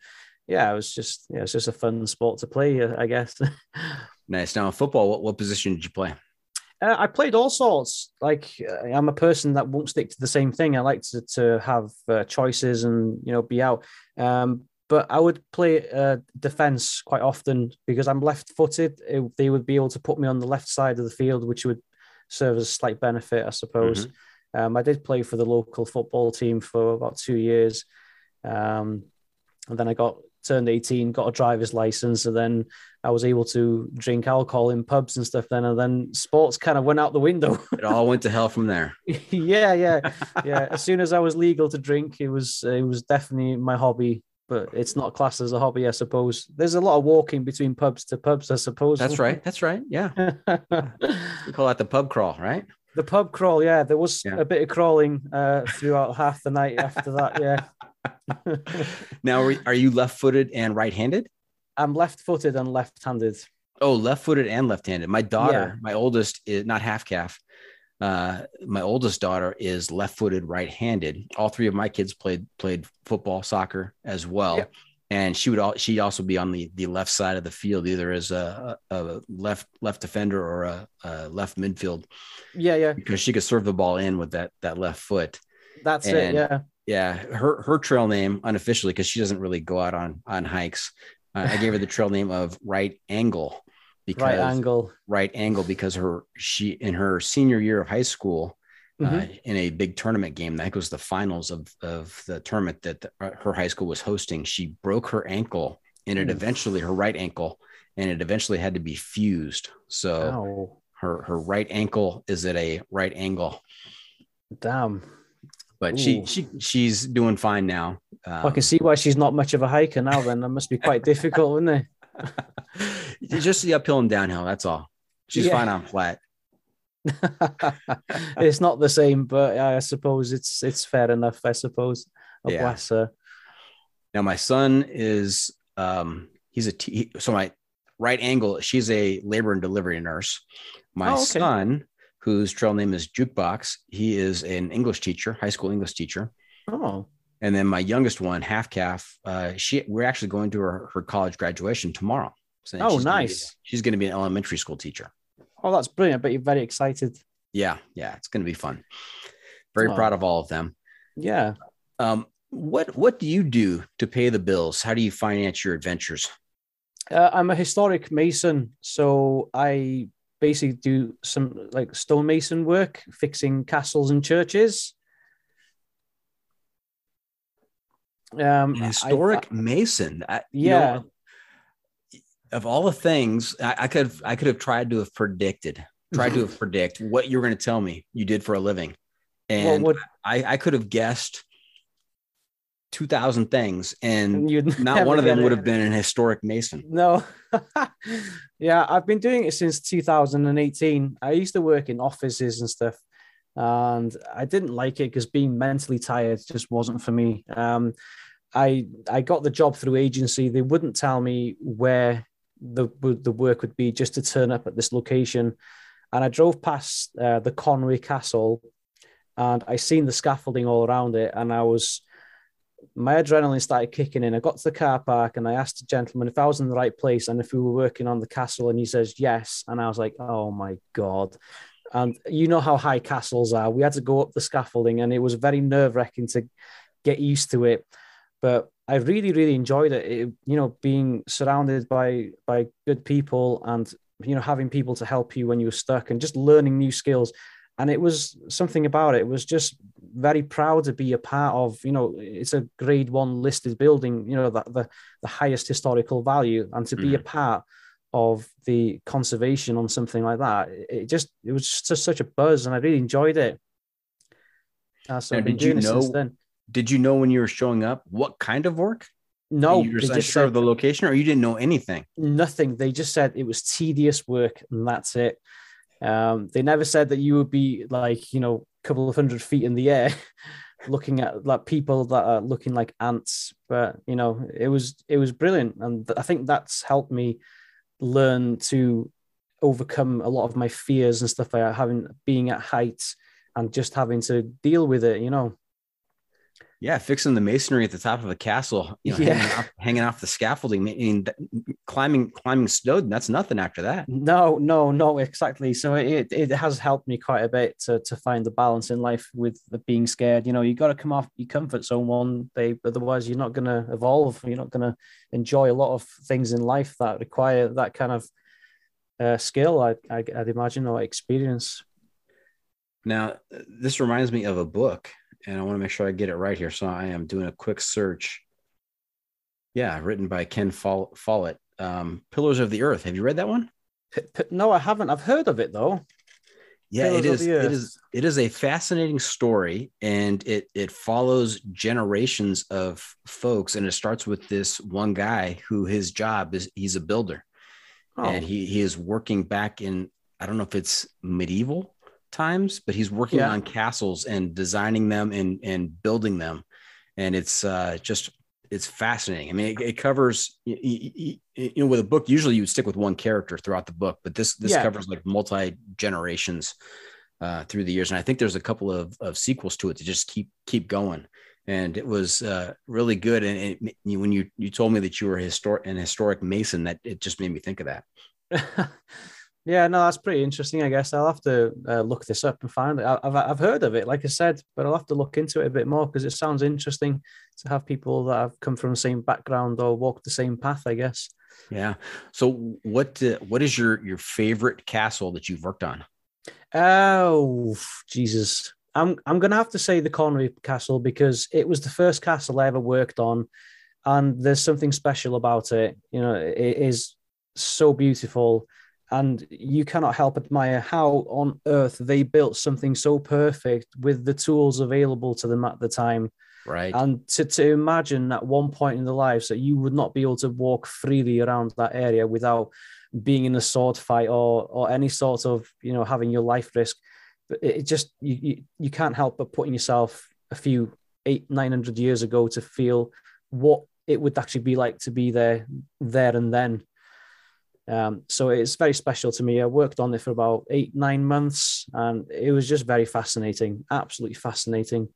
yeah, it was just yeah, it's just a fun sport to play, I guess. Nice. Now, football, what, what position did you play? Uh, I played all sorts. Like uh, I'm a person that won't stick to the same thing. I like to, to have uh, choices and you know be out. Um, but I would play uh, defense quite often because I'm left-footed. They would be able to put me on the left side of the field, which would serve as a slight benefit, I suppose. Um, I did play for the local football team for about two years, um, and then I got turned 18, got a driver's license, and then I was able to drink alcohol in pubs and stuff. Then and then sports kind of went out the window. It all went to hell from there. yeah, yeah, yeah. As soon as I was legal to drink, it was it was definitely my hobby. But it's not classed as a hobby, I suppose. There's a lot of walking between pubs to pubs, I suppose. That's right. That's right. Yeah. We call that the pub crawl, right? the pub crawl, yeah. There was Yeah. a bit of crawling uh, throughout half the night after that. Yeah. Now, are, you left footed and right handed? I'm left-footed and left-handed. Oh, left footed and left handed. My daughter, my oldest, is not half calf. Uh, my oldest daughter is left footed, right handed. All three of my kids played played football, soccer as well. Yep. And she would all she'd also be on the, the left side of the field, either as a, a left left defender or a, a left midfield, Yeah, yeah. because she could serve the ball in with that that left foot. That's it. Yeah. Yeah, her her trail name unofficially because she doesn't really go out on on hikes. Uh, I gave her the trail name of Right Angle because Right angle. right angle because her she in her senior year of high school uh, Mhm. in a big tournament game that was the finals of of the tournament that the, uh, her high school was hosting she broke her ankle and it eventually her right ankle and it eventually had to be fused so Oh, her her right ankle is at a right angle damn. but she Ooh. she she's doing fine now I um, can see why she's not much of a hiker now. Then that must be quite difficult, isn't it? Just the uphill and downhill that's all she's Yeah. fine on flat it's not the same, but I suppose it's it's fair enough. I suppose. Oh, Yeah. Bless her. Now my son is um he's a t- so my right angle she's a labor and delivery nurse. My Oh, okay. son whose trail name is Jukebox. He is an English teacher, high school English teacher. Oh, And then my youngest one, Half Calf, uh, she we're actually going to her, her college graduation tomorrow. So Oh, she's gonna be- nice. she's going to be an elementary school teacher. oh, that's brilliant. But you're very excited. Yeah, yeah, it's going to be fun. Very Oh. proud of all of them. Yeah. Um, what what do you do to pay the bills? How do you finance your adventures? Uh, I'm a historic mason, so I basically do some like stonemason work, fixing castles and churches. Um, An I- historic mason. I, you Yeah. know, of all the things I, I could I could have tried to have predicted, tried to have predict what you were going to tell me you did for a living, what and would I, I could have guessed two thousand things, and you'd not one of them would have been an historic mason. No. yeah, I've been doing it since 2018. I used to work in offices and stuff, and I didn't like it because being mentally tired just wasn't for me. Um, I I got the job through agency. They wouldn't tell me where the the work would be just to turn up at this location, and I drove past uh, the Conway Castle, and I seen the scaffolding all around it, and I was my adrenaline started kicking in. I got to the car park and I asked the gentleman if I was in the right place and if we were working on the castle. And he says yes. And I was like, oh my God. And you know how high castles are. We had to go up the scaffolding and it was very nerve wracking to get used to it. But I really, really enjoyed it. it. You know, being surrounded by by good people and you know having people to help you when you were stuck and just learning new skills. And it was something about it. It was just very proud to be a part of. You know, it's a grade one listed building. You know, that the the highest historical value, and to be a part of the conservation on something like that, it just it was just such a buzz, and I really enjoyed it. Uh, so Now, I've been did you doing since know- then. Did you know when you were showing up what kind of work? No, you were they unsure just of said the location, or you didn't know anything. nothing. They just said it was tedious work, and that's it. Um, they never said that you would be like you know a couple of hundred feet in the air, looking at like people that are looking like ants. But you know, it was it was brilliant, and I think that's helped me learn to overcome a lot of my fears and stuff like that, having being at heights and just having to deal with it. You know, Yeah, fixing the masonry at the top of a castle, you know, Yeah. hanging, off, hanging off the scaffolding, I mean, climbing climbing snow, that's nothing after that. No, no, no, exactly. So it it has helped me quite a bit to to find the balance in life with the being scared. You know, you got to come off your comfort zone one day, otherwise you're not going to evolve. You're not going to enjoy a lot of things in life that require that kind of uh, skill. I, I I'd imagine or experience. Now, this reminds me of a book, and I want to make sure I get it right here. So I am doing a quick search. Yeah, written by Ken Foll- Follett, um, Pillars of the Earth. Have you read that one? No, I haven't. I've heard of it though. Yeah, it Pillars of is. It is. It is a fascinating story, and it it follows generations of folks, and it starts with this one guy who his job is he's a builder, Oh, and he he is working back in I don't know if it's medieval times, but he's working Yeah. on castles and designing them and and building them, and it's uh, just it's fascinating. I mean, it, it covers you, you, you know with a book usually you would stick with one character throughout the book, but this this Yeah. covers like multi generations uh, through the years, and I think there's a couple of, of sequels to it to just keep keep going. And it was uh, really good. And it, when you you told me that you were a historic an historic mason, that it just made me think of that. yeah, no, that's pretty interesting. I guess I'll have to uh, look this up and find it. I- I've I've heard of it, like I said, but I'll have to look into it a bit more because it sounds interesting to have people that have come from the same background or walked the same path. I guess. Yeah. So what uh, what is your your favorite castle that you've worked on? Oh Jesus! I'm I'm gonna have to say the Conway Castle because it was the first castle I ever worked on, and there's something special about it. You know, it is so beautiful, and you cannot help admire how on earth they built something so perfect with the tools available to them at the time. Right. And to, to imagine at one point in their lives that you would not be able to walk freely around that area without being in a sword fight or or any sort of you know having your life risk, but it, it just you, you you can't help but putting yourself a few eight nine hundred years ago to feel what it would actually be like to be there there and then. Um, so it's very special to me. I worked on it for about eight, nine months, and it was just very fascinating, absolutely fascinating.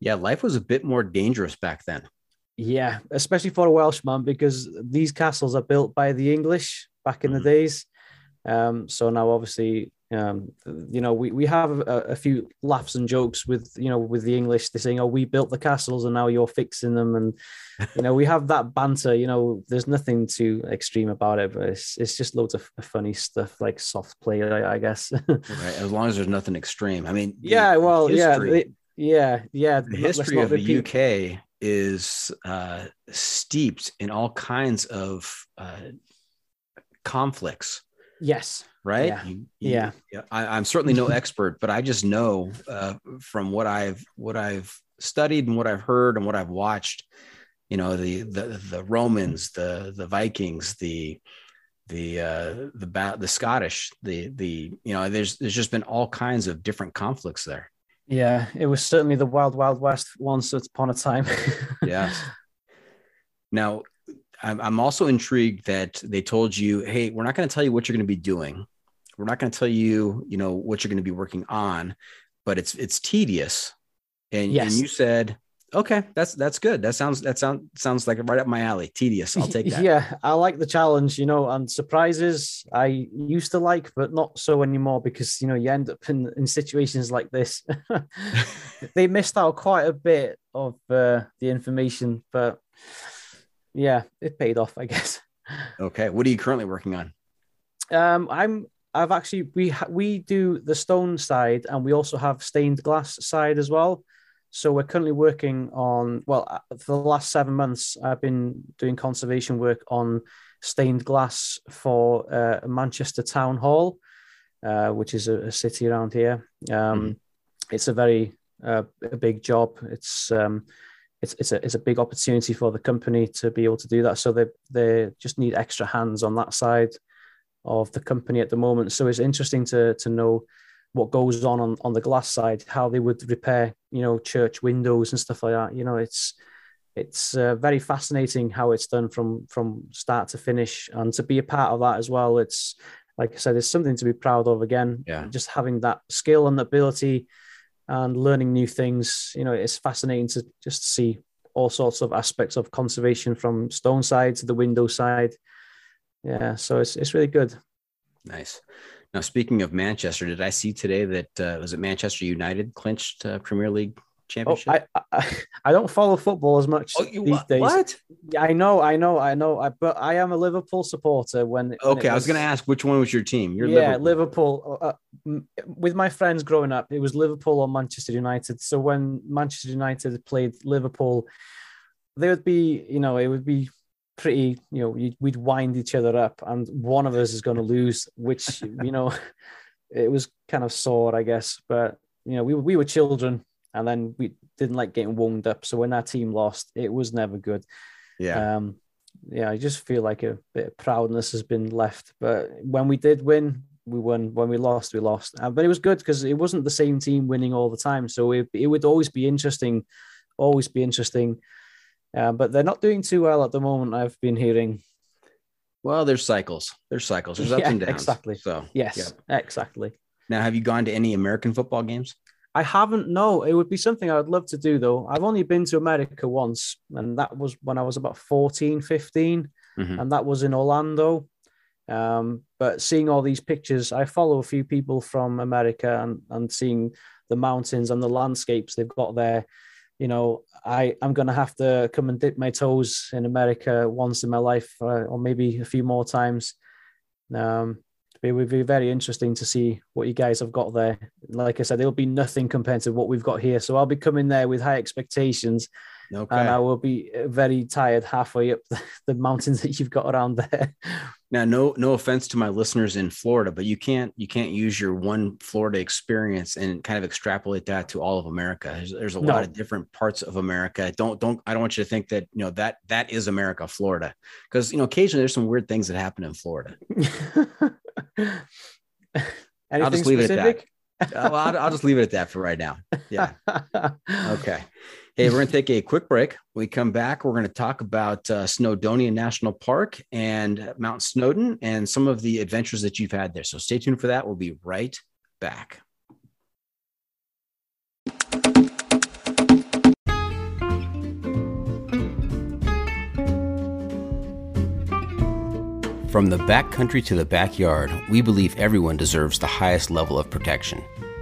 Yeah, life was a bit more dangerous back then. Yeah, especially for a Welshman because these castles are built by the English back in Mhm. the days. Um, so now, obviously, um, you know, we, we have a, a few laughs and jokes with you know with the English. They're saying, "Oh, we built the castles, and now you're fixing them," and you know, we have that banter. You know, there's nothing too extreme about it, but it's it's just loads of funny stuff like soft play, I, I guess. Right. As long as there's nothing extreme. I mean, the yeah, well, yeah, history- the- yeah, yeah. the history of the repeat- UK is uh, steeped in all kinds of uh, conflicts, Yes. Right? Yeah. You- Yeah. you- I, I'm certainly no expert, but I just know uh, from what I've what I've studied and what I've heard and what I've watched. You know, the the the Romans, the the Vikings, the the uh the the Scottish, the the you know, there's there's just been all kinds of different conflicts there. Yeah, it was certainly the wild, wild west once upon a time. Yes. Now, I'm also intrigued that they told you, hey, we're not going to tell you what you're going to be doing. We're not going to tell you, you know, what you're going to be working on, but it's it's tedious. And, and Yes. you said, okay, that's that's good. That sounds that sounds sounds like right up my alley. Tedious. I'll take that. Yeah, I like the challenge, you know, and surprises I used to like, but not so anymore because you know you end up in, in situations like this. they missed out quite a bit of uh, the information, but yeah, it paid off, I guess. Okay. What are you currently working on? Um, I'm I've actually we ha- we do the stone side and we also have stained glass side as well. So we're currently working on well uh, for the last seven months I've been doing conservation work on stained glass for uh, Manchester Town Hall, uh, which is a, a city around here. Um, It's a very uh, a big job. It's um, it's it's a it's a big opportunity for the company to be able to do that. So they they just need extra hands on that side of the company at the moment. So it's interesting to to know what goes on on, on the glass side, how they would repair, you know, church windows and stuff like that. You know, it's it's uh, very fascinating how it's done from from start to finish, and to be a part of that as well. It's like I said, it's something to be proud of. Again, Yeah. just having that skill and ability and learning new things. You know, it's fascinating to just see all sorts of aspects of conservation from stone side to the window side. Yeah, so it's it's really good. Nice. Now, speaking of Manchester, did I see today that uh, was it Manchester United clinched uh, Premier League Oh, championship? I, I I don't follow football as much Oh, you- these what? days. what? Yeah, I know, I know, I know. I, but I am a Liverpool supporter. When when Okay, I was going to ask which one was your team. You're yeah, Liverpool. Liverpool. Uh, m- with my friends growing up, it was Liverpool or Manchester United. So when Manchester United played Liverpool, they would be, you know, it would be pretty, you know, you'd- we'd wind each other up, and one of us is going to lose, which you know, it was kind of sore, I guess. But you know, we were- we were children, and then we didn't like getting wound up. So when our team lost, it was never good Yeah. um yeah i just feel like a bit of proudness has been left but when we did win we won when we lost we lost uh, but it was good because it wasn't the same team winning all the time so it, it would always be interesting always be interesting uh, but they're not doing too well at the moment i've been hearing Well, there's cycles. There's cycles. There's ups Yeah, and downs. exactly. So yes yeah. exactly Now, have you gone to any American football games? I haven't. No, it would be something I would love to do though. I've only been to America once, and that was when I was about 14, 15, Mhm. and that was in Orlando. Um, but seeing all these pictures, I follow a few people from America and, and seeing the mountains and the landscapes they've got there. You know, I, I'm to have to come and dip my toes in America once in my life, uh, or maybe a few more times. Um, it would be very interesting to see what you guys have got there. Like I said, it'll be nothing compared to what we've got here. So I'll be coming there with high expectations, Okay. and I will be very tired halfway up the, the mountains that you've got around there. Now, no, no offense to my listeners in Florida, but you can't you can't use your one Florida experience and kind of extrapolate that to all of America. There's, there's a No. lot of different parts of America. Don't don't I don't want you to think that you know that that is America, Florida, because you know occasionally there's some weird things that happen in Florida. Anything just leave it at that. Uh, well, I'll, I'll just leave it at that for right now. Yeah. Okay. Hey, we're going to take a quick break. When we come back, we're going to talk about uh, Snowdonia National Park and Mount Snowdon and some of the adventures that you've had there. So stay tuned for that. We'll be right back. From the backcountry to the backyard, we believe everyone deserves the highest level of protection.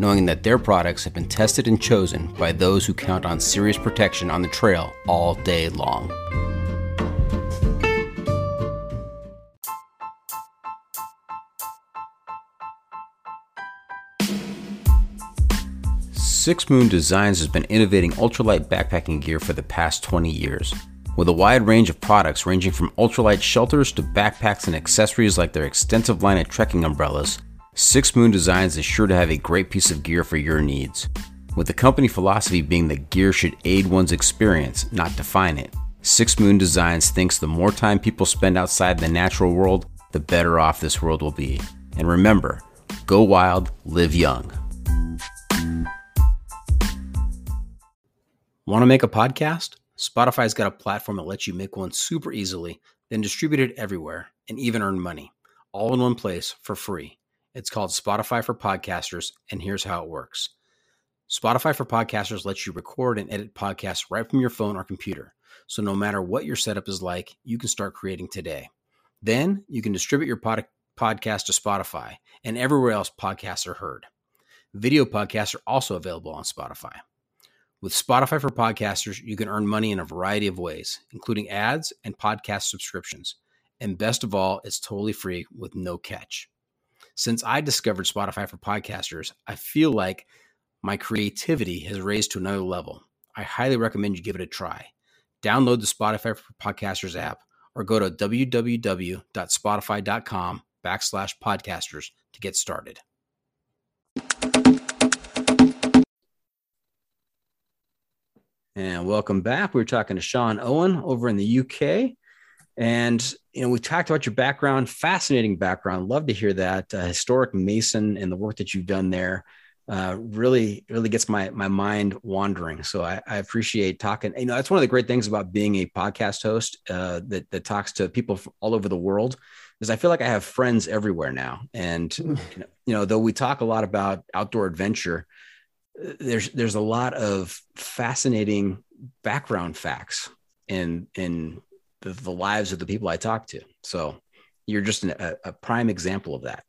knowing that their products have been tested and chosen by those who count on serious protection on the trail all day long. Six Moon Designs has been innovating ultralight backpacking gear for the past 20 years. With a wide range of products ranging from ultralight shelters to backpacks and accessories like their extensive line of trekking umbrellas, Six Moon Designs is sure to have a great piece of gear for your needs. With the company philosophy being that gear should aid one's experience, not define it, Six Moon Designs thinks the more time people spend outside the natural world, the better off this world will be. And remember, go wild, live young. Want to make a podcast? Spotify's got a platform that lets you make one super easily, then distribute it everywhere and even earn money, all in one place for free. It's called Spotify for Podcasters, and here's how it works Spotify for Podcasters lets you record and edit podcasts right from your phone or computer. So no matter what your setup is like, you can start creating today. Then you can distribute your pod- podcast to Spotify and everywhere else podcasts are heard. Video podcasts are also available on Spotify. With Spotify for Podcasters, you can earn money in a variety of ways, including ads and podcast subscriptions. And best of all, it's totally free with no catch. Since I discovered Spotify for Podcasters, I feel like my creativity has raised to another level. I highly recommend you give it a try. Download the Spotify for Podcasters app or go to www.spotify.com backslash podcasters to get started. And welcome back. We are talking to Sion Owen over in the UK. And, you know, we talked about your background, fascinating background. Love to hear that. Uh, historic Mason and the work that you've done there uh, really, really gets my, my mind wandering. So I, I, appreciate talking. You know, that's one of the great things about being a podcast host uh, that, that talks to people from all over the world is I feel like I have friends everywhere now. And, you know, you know though we talk a lot about outdoor adventure, there's there's a lot of fascinating background facts in in the, the lives of the people I talk to. So you're just an, a, a prime example of that.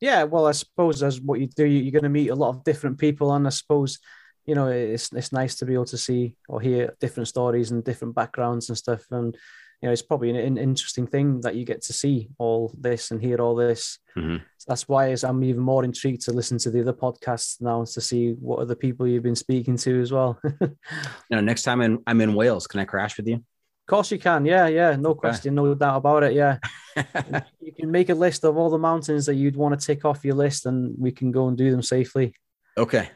Yeah, well, I suppose as what you do, you're going to meet a lot of different people, and I suppose you know it's it's nice to be able to see or hear different stories and different backgrounds and stuff. And you know, it's probably an, an interesting thing that you get to see all this and hear all this. Mm-hmm. So that's why I'm even more intrigued to listen to the other podcasts now to see what other people you've been speaking to as well. now, next time I'm, I'm in Wales, can I crash with you? Of course you can. Yeah, yeah, no question, no doubt about it. Yeah, you can make a list of all the mountains that you'd want to tick off your list, and we can go and do them safely. Okay,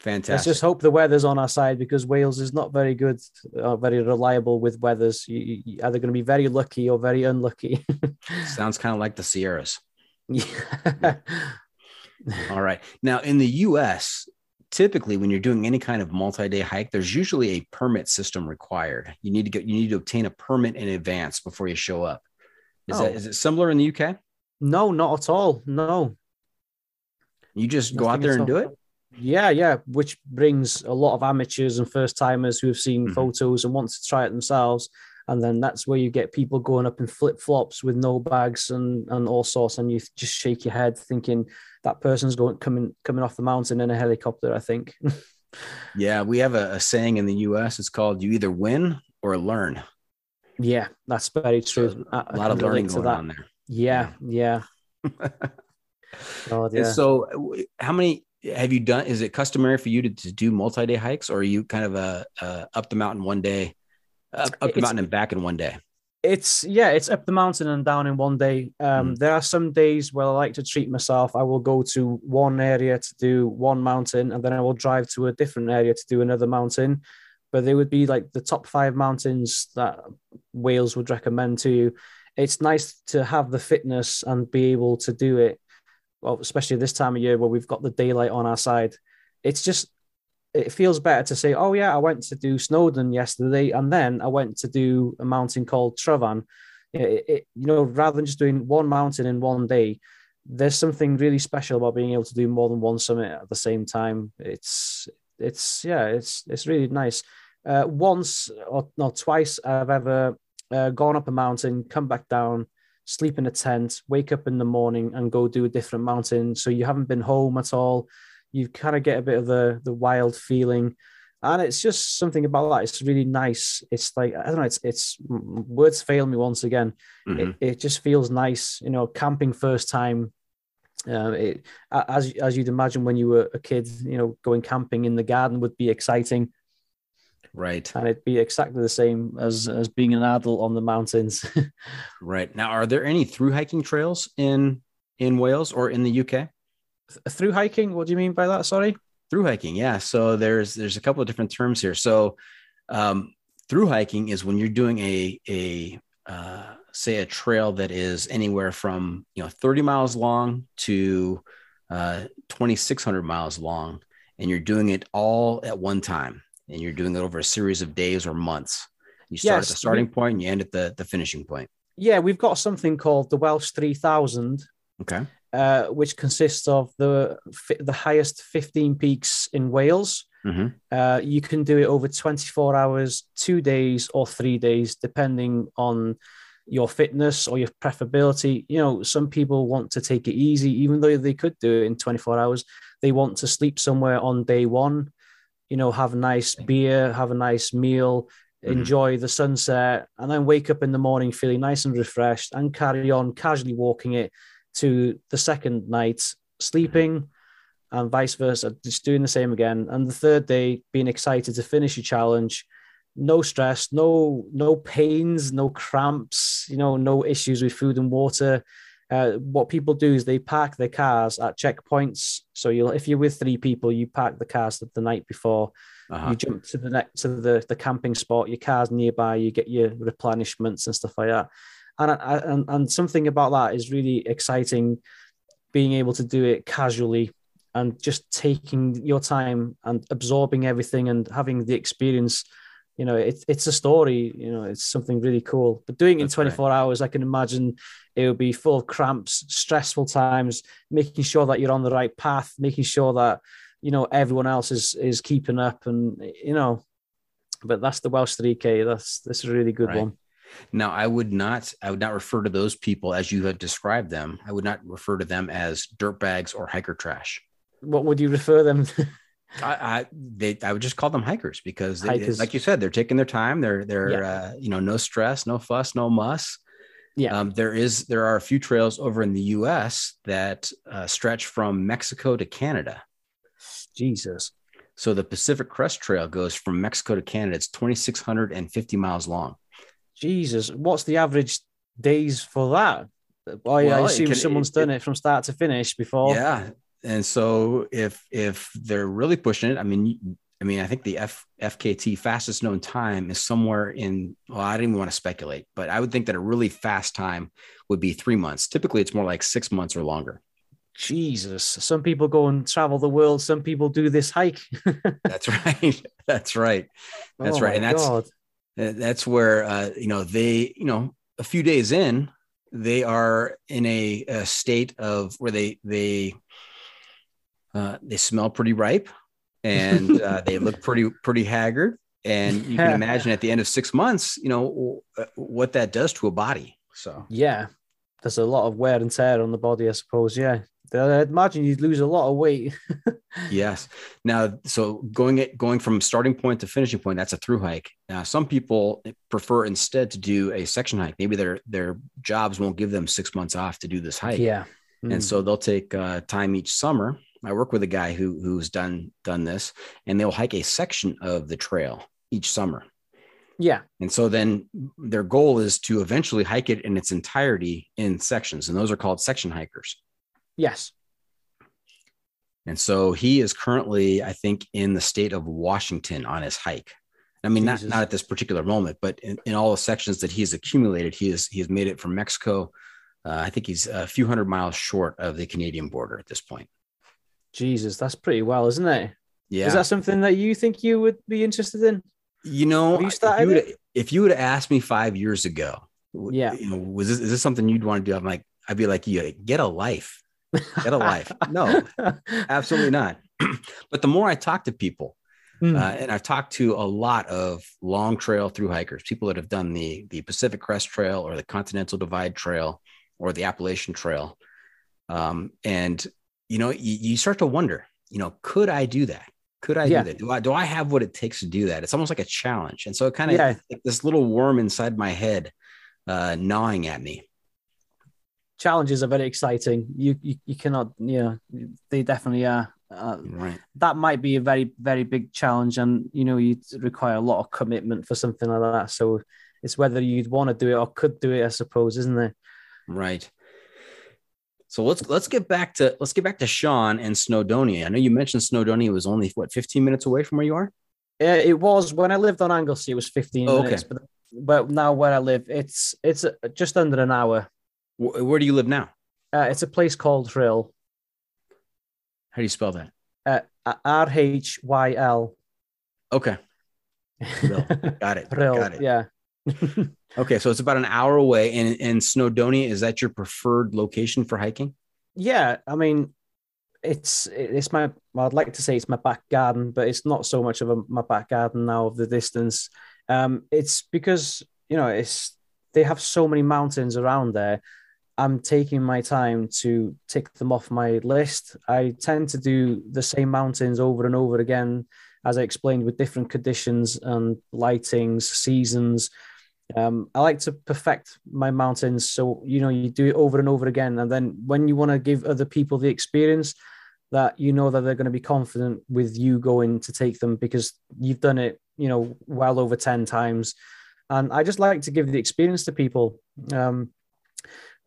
Fantastic. Let's just hope the weather's on our side because Wales is not very good or very reliable with weathers. You, you either going to be very lucky or very unlucky. Sounds kind of like the Sierras. Yeah. All right. Now, in the US, typically when you're doing any kind of multi-day hike, there's usually a permit system required. You need to get you need to obtain a permit in advance before you show up. Is oh. that is it similar in the UK? No, not at all. No. You just Nothing go out there and do it? Yeah, yeah, which brings a lot of amateurs and first timers who have seen mm-hmm. photos and want to try it themselves. And then that's where you get people going up in flip flops with no bags and, and all sorts, and you just shake your head thinking that person's going coming coming off the mountain in a helicopter. I think. yeah, we have a, a saying in the U.S. It's called "You either win or learn." Yeah, that's very true. So a lot of learning going on there. Yeah, yeah. yeah. oh, yeah. so, how many have you done? Is it customary for you to, to do multi-day hikes, or are you kind of a, a up the mountain one day Up, up the mountain and back in one day. It's yeah, it's up the mountain and down in one day. Um, There are some days where I like to treat myself. I will go to one area to do one mountain, and then I will drive to a different area to do another mountain. But they would be like the top five mountains that Wales would recommend to you. It's nice to have the fitness and be able to do it. Well, especially this time of year where we've got the daylight on our side. It's just it feels better to say, oh yeah, I went to do Snowdon yesterday, and then I went to do a mountain called Tryfan. It, it, you know, rather than just doing one mountain in one day, there's something really special about being able to do more than one summit at the same time. It's it's yeah, it's it's really nice. Uh, once or not twice, I've ever uh, gone up a mountain, come back down, sleep in a tent, wake up in the morning, and go do a different mountain. So you haven't been home at all you kind of get a bit of the the wild feeling and it's just something about that it's really nice it's like i don't know it's it's words fail me once again Mhm. it, it just feels nice you know camping first time um, it, as as you'd imagine when you were a kid you know going camping in the garden would be exciting Right. and it'd be exactly the same as as being an adult on the mountains Right. Now, are there any through hiking trails in in Wales or in the UK? Through hiking what do you mean by that sorry Through hiking, yeah. So there's there's a couple of different terms here. So um, through hiking is when you're doing a a uh, say a trail that is anywhere from you know 30 miles long to uh, 2,600 miles long, and you're doing it all at one time, and you're doing it over a series of days or months. You start at the starting point and you end at the the finishing point. yeah we've got something called the welsh 3000 Okay. Uh, which consists of the the highest 15 peaks in Wales. Mhm. Uh, you can do it over 24 hours, two days, or three days, depending on your fitness or your preferability. You know, some people want to take it easy, even though they could do it in 24 hours. They want to sleep somewhere on day one, you know, have a nice beer, have a nice meal, Mhm. enjoy the sunset, and then wake up in the morning feeling nice and refreshed and carry on casually walking it to the second night sleeping and vice versa, just doing the same again. And the third day, being excited to finish your challenge. No stress, no no pains, no cramps, you know, no issues with food and water. Uh, what people do is they park their cars at checkpoints. So you'll, if you're with three people, you park the cars the, the night before. Uh-huh. You jump to the next to the the camping spot. Your car's nearby. You get your replenishments and stuff like that. And and and something about that is really exciting. Being able to do it casually and just taking your time and absorbing everything and having the experience. You know, it's it's a story. You know, it's something really cool. But doing it in That's right. 24 hours, I can imagine it would be full of cramps, stressful times, making sure that you're on the right path, making sure that you know everyone else is is keeping up, and you know. But that's the Welsh 3K. That's that's a really good Right. one. Now, I would not, I would not refer to those people as you have described them. I would not refer to them as dirtbags or hiker trash. What would you refer them? to? I, I, they, I would just call them hikers because, they, Hikers. like you said, they're taking their time. They're, they're, Yeah. uh, you know, no stress, no fuss, no muss. Yeah. Um, there is, there are a few trails over in the U.S. that uh, stretch from Mexico to Canada. Jesus. So the Pacific Crest Trail goes from Mexico to Canada. It's 2,650 miles long. Jesus, what's the average days for that? I, I Well, it assume can- someone's it- done it from start to finish before. Yeah. And so if if they're really pushing it, I mean, I mean, I think the F, FKT fastest known time is somewhere in. Well, I didn't even want to speculate, but I would think that a really fast time would be three months. Typically, it's more like six months or longer. Jesus. Some people go and travel the world. Some people do this hike. That's right. That's right. That's Oh right. And that's God. Uh, that's where uh, you know they you know a few days in they are in a, a state of where they they uh, they smell pretty ripe and uh, they look pretty pretty haggard and you can imagine at the end of six months you know w- what that does to a body so Yeah. There's a lot of wear and tear on the body, I suppose. Yeah. I imagine you'd lose a lot of weight. Yes. Now, so going it going from starting point to finishing point, that's a through hike. Now, some people prefer instead to do a section hike. Maybe their their jobs won't give them six months off to do this hike. yeah. And Mm. so they'll take uh, time each summer. I work with a guy who who's done done this, and they'll hike a section of the trail each summer. Yeah. And so then their goal is to eventually hike it in its entirety in sections, and those are called section hikers. Yes. And so he is currently, I think, in the state of Washington on his hike. I mean, not, Jesus. not at this particular moment, but in, in all the sections that he's accumulated, he has he has made it from Mexico. Uh, I think he's a few hundred miles short of the Canadian border at this point. Jesus, that's pretty well, isn't it? Yeah, Is that something that you think you would be interested in? you know, you if you would if you would have asked me five years ago, Yeah. you know, was this is this something you'd want to do? I'm like, I'd be like, yeah, get a life, get a life. No, absolutely not. but the more I talk to people, Hmm. uh, and I've talked to a lot of long trail through hikers, people that have done the the Pacific Crest Trail or the Continental Divide Trail or the Appalachian Trail, um, and you know, you, you start to wonder, you know, could I do that? Could I Yeah. do that? Do I do I have what it takes to do that? It's almost like a challenge, and so it kind of Yeah. like this little worm inside my head, uh, gnawing at me. Challenges are very exciting. You, you you cannot, you know, they definitely are. Uh, Right. that might be a very very big challenge, and you know, you require a lot of commitment for something like that. So it's whether you'd want to do it or could do it, I suppose, isn't it? Right. So let's let's get back to let's get back to Sion and Snowdonia. I know you mentioned Snowdonia was only what 15 minutes away from where you are. Uh, it was when I lived on Anglesey. It was fifteen Oh, okay. minutes, but but now where I live, it's it's just under an hour. Wh- Where do you live now? Uh, it's a place called Rhyl. How do you spell that? Uh, R H Y L. Okay, Rhyl. got it. Rhyl, Got it. yeah. Okay, so it's about an hour away, and and Snowdonia is that your preferred location for hiking? yeah, I mean, it's it's my well, I'd like to say it's my back garden, but it's not so much of a, my back garden now of the distance. Um, it's because you know it's they have so many mountains around there. I'm taking my time to tick them off my list. I tend to do the same mountains over and over again, as I explained, with different conditions and lightings, seasons. Um, I like to perfect my mountains. So, you know, you do it over and over again. And then when you want to give other people the experience, that you know that they're going to be confident with you going to take them because you've done it, you know, well over 10 times. And I just like to give the experience to people. Um,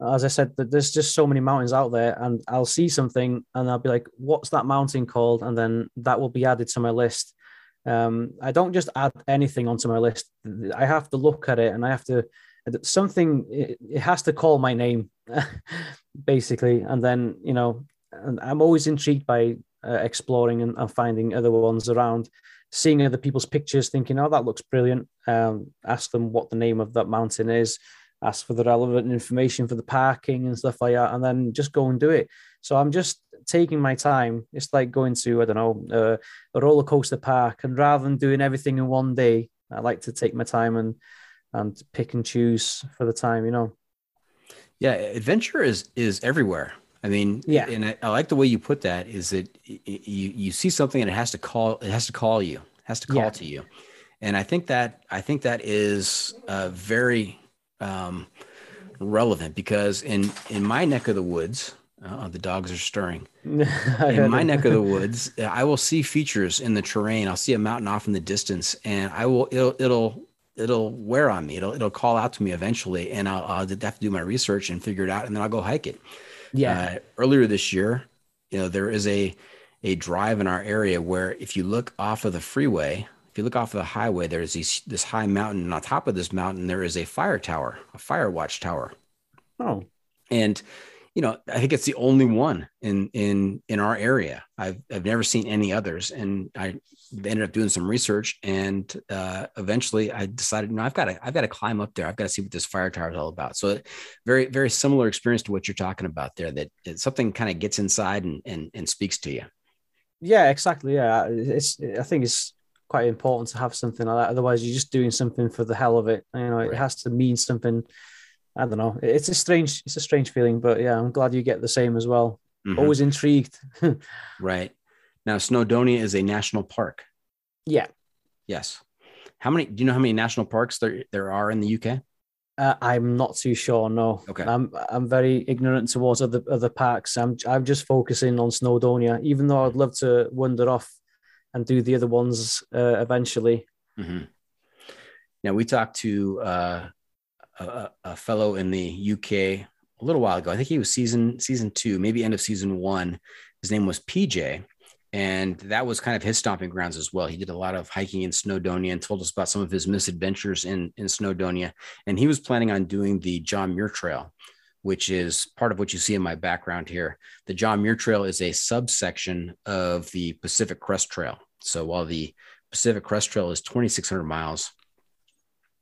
as I said, there's just so many mountains out there, and I'll see something and I'll be like, "What's that mountain called?" And then that will be added to my list. Um, I don't just add anything onto my list. I have to look at it, and I have to something. It, it has to call my name, basically, and then you know, and I'm always intrigued by uh, exploring and, and finding other ones around, seeing other people's pictures, thinking, "Oh, that looks brilliant." Um, ask them what the name of that mountain is ask for the relevant information for the parking and stuff like that, and then just go and do it. So I'm just taking my time. It's like going to I don't know uh, a roller coaster park, and rather than doing everything in one day, I like to take my time and and pick and choose for the time. You know. Yeah, adventure is is everywhere. I mean, Yeah. and I, I like the way you put that. Is that you you see something and it has to call it has to call you has to call Yeah. to you, and I think that I think that is uh, very um, relevant because in in my neck of the woods, uh, the dogs are stirring. In my neck of the woods, I will see features in the terrain. I'll see a mountain off in the distance, and I will it'll it'll it'll wear on me. It'll it'll call out to me eventually, and I'll, I'll have to do my research and figure it out, and then I'll go hike it. yeah, Uh, earlier this year, you know, there is a a drive in our area where if you look off of the freeway, if you look off of the highway, there's these, this high mountain, and on top of this mountain, there is a fire tower, a fire watch tower. Oh, and you know i think it's the only one in in in our area. I've i've never seen any others and i ended up doing some research and uh eventually i decided no i've got to i've got to climb up there. I've got to see what this fire tower is all about. So very very similar experience to what you're talking about there that something kind of gets inside and, and and speaks to you. Yeah, exactly. Yeah, it's. I think it's quite important to have something like that. Otherwise, you're just doing something for the hell of it. You know, it has to mean something. I don't know. It's a strange. It's a strange feeling, but yeah, I'm glad you get the same as well. Mhm. Always intrigued. right now snowdonia is a national park yeah, yes how many do you know how many national parks there there are in the uk uh, I'm not too sure. No, Okay. I'm I'm very ignorant towards other other parks. I'm I'm just focusing on Snowdonia, even though I'd love to wander off and do the other ones uh, eventually. Mhm. Now we talked to uh, a, a fellow in the UK a little while ago. I think he was season season two, maybe end of season one. His name was PJ, and that was kind of his stomping grounds as well. He did a lot of hiking in Snowdonia and told us about some of his misadventures in in Snowdonia. And he was planning on doing the John Muir Trail, which is part of what you see in my background here. The John Muir Trail is a subsection of the Pacific Crest Trail. So while the Pacific Crest Trail is 2,600 miles,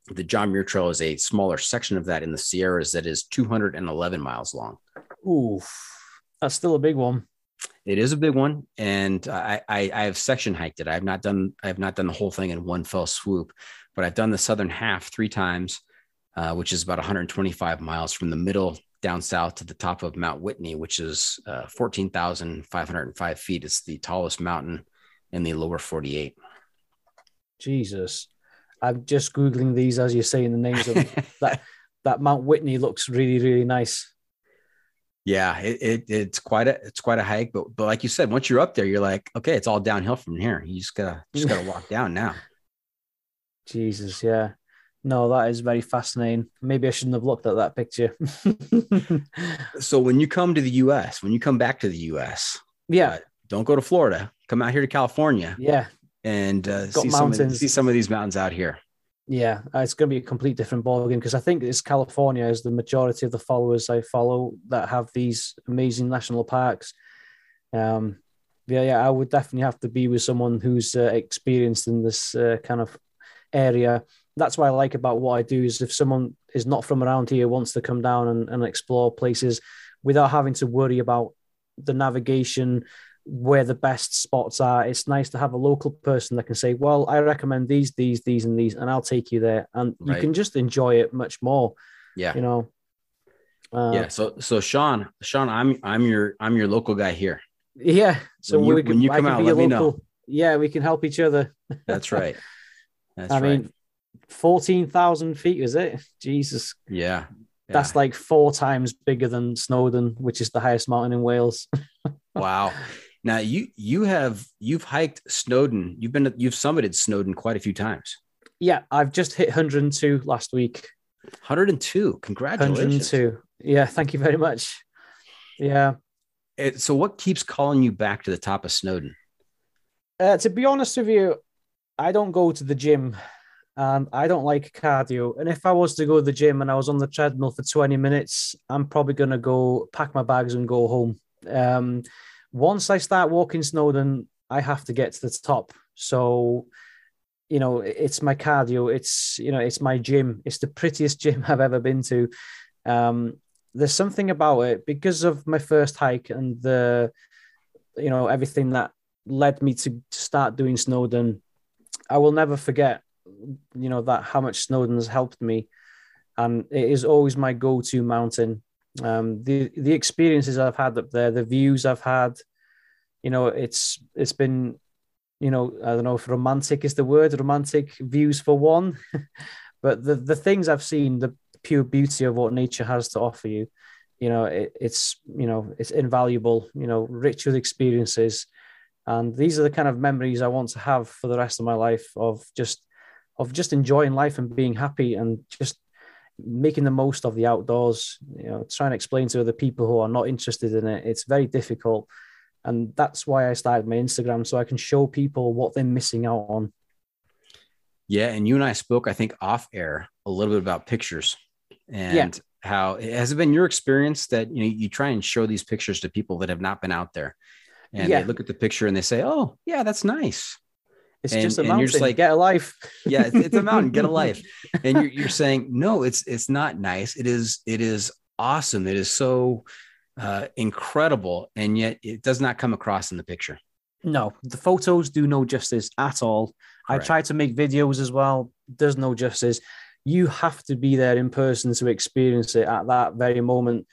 the John Muir Trail is a smaller section of that in the Sierras that is 211 miles long. Ooh, that's still a big one. It is a big one, and I, I, I have section hiked it. I have not done I have not done the whole thing in one fell swoop, but I've done the southern half three times, uh, which is about 125 miles from the middle down south to the top of Mount Whitney, which is uh, 14,505 feet. It's the tallest mountain in the lower 48. Jesus. I'm just googling these as you're saying the names of that. That Mount Whitney looks really, really nice. Yeah, it, it, it's quite a it's quite a hike, but but like you said, once you're up there, you're like, okay, it's all downhill from here. You just gotta just gotta walk down now. Jesus, yeah. No, that is very fascinating. Maybe I shouldn't have looked at that picture. so when you come to the U.S., when you come back to the U.S., yeah, uh, don't go to Florida. Come out here to California. Yeah, and uh, see some of, see some of these mountains out here. Yeah, uh, it's going to be a complete different ballgame because I think it's California is the majority of the followers I follow that have these amazing national parks. Um, yeah, yeah, I would definitely have to be with someone who's uh, experienced in this uh, kind of area. That's what I like about what I do is if someone is not from around here wants to come down and, and explore places without having to worry about the navigation where the best spots are. It's nice to have a local person that can say, "Well, I recommend these, these, these, and these, and I'll take you there," and right. you can just enjoy it much more. Yeah, you know. Uh, yeah. So, so Sion, Sion, I'm I'm your I'm your local guy here. Yeah. So when you, can, when you come out, let me know. Yeah, we can help each other. That's right. That's I right. mean, fourteen thousand feet is it? Jesus. Yeah. Yeah. That's like four times bigger than Snowdon, which is the highest mountain in Wales. wow. Now you you have you've hiked Snowdon. You've been you've summited Snowdon quite a few times. Yeah, I've just hit 102 last week. 102. Congratulations. 102. Yeah, thank you very much. Yeah. It, so what keeps calling you back to the top of Snowdon? Uh, to be honest with you, I don't go to the gym and I don't like cardio. And if I was to go to the gym and I was on the treadmill for 20 minutes, I'm probably going to go pack my bags and go home. Um, once I start walking Snowdon, I have to get to the top. So, you know, it's my cardio. It's you know, it's my gym. It's the prettiest gym I've ever been to. Um, there's something about it because of my first hike and the, you know, everything that led me to start doing Snowdon. I will never forget, you know, that how much Snowdon has helped me, and it is always my go-to mountain. Um, the the experiences I've had up there, the views I've had, you know, it's it's been, you know, I don't know if romantic is the word, romantic views for one, but the the things I've seen, the pure beauty of what nature has to offer you, you know, it, it's you know it's invaluable, you know, rich with experiences, and these are the kind of memories I want to have for the rest of my life of just of just enjoying life and being happy and just making the most of the outdoors you know trying to explain to other people who are not interested in it. It's very difficult. And that's why i started my instagram so i can show people what they're missing out on. Yeah and you and i spoke i think off air a little bit about pictures and yeah. how has it been your experience that you know you try and show these pictures to people that have not been out there? And yeah. they look at the picture and they say oh yeah that's nice it's and, just a mountain. You're just like, get a life. yeah, it's, it's, a mountain. Get a life. And you're, you're saying, no, it's it's not nice. It is it is awesome. It is so uh, incredible, and yet it does not come across in the picture. No, the photos do no justice at all. Correct. I try to make videos as well. Does no justice. You have to be there in person to experience it at that very moment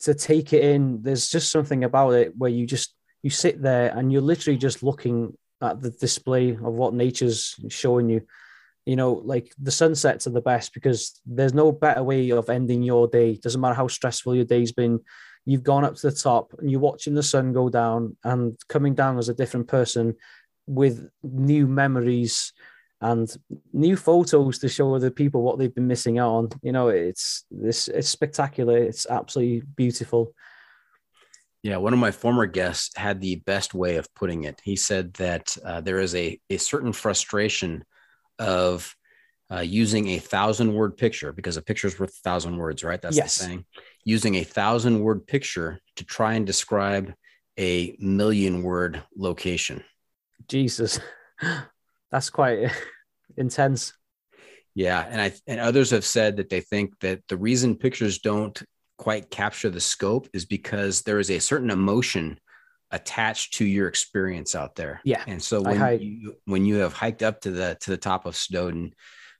to take it in. There's just something about it where you just you sit there and you're literally just looking at the display of what nature's showing you. You know, like the sunsets are the best because there's no better way of ending your day. Doesn't matter how stressful your day's been. You've gone up to the top and you're watching the sun go down and coming down as a different person with new memories and new photos to show other people what they've been missing out on. You know, it's this it's spectacular. It's absolutely beautiful. Yeah, one of my former guests had the best way of putting it. He said that uh, there is a, a certain frustration of uh, using a thousand word picture because a picture is worth a thousand words, right? That's Yes. the saying. Using a thousand word picture to try and describe a million word location. Jesus, that's quite intense. Yeah, and I and others have said that they think that the reason pictures don't quite capture the scope is because there is a certain emotion attached to your experience out there. Yeah, and so when you when you have hiked up to the to the top of Snowdon,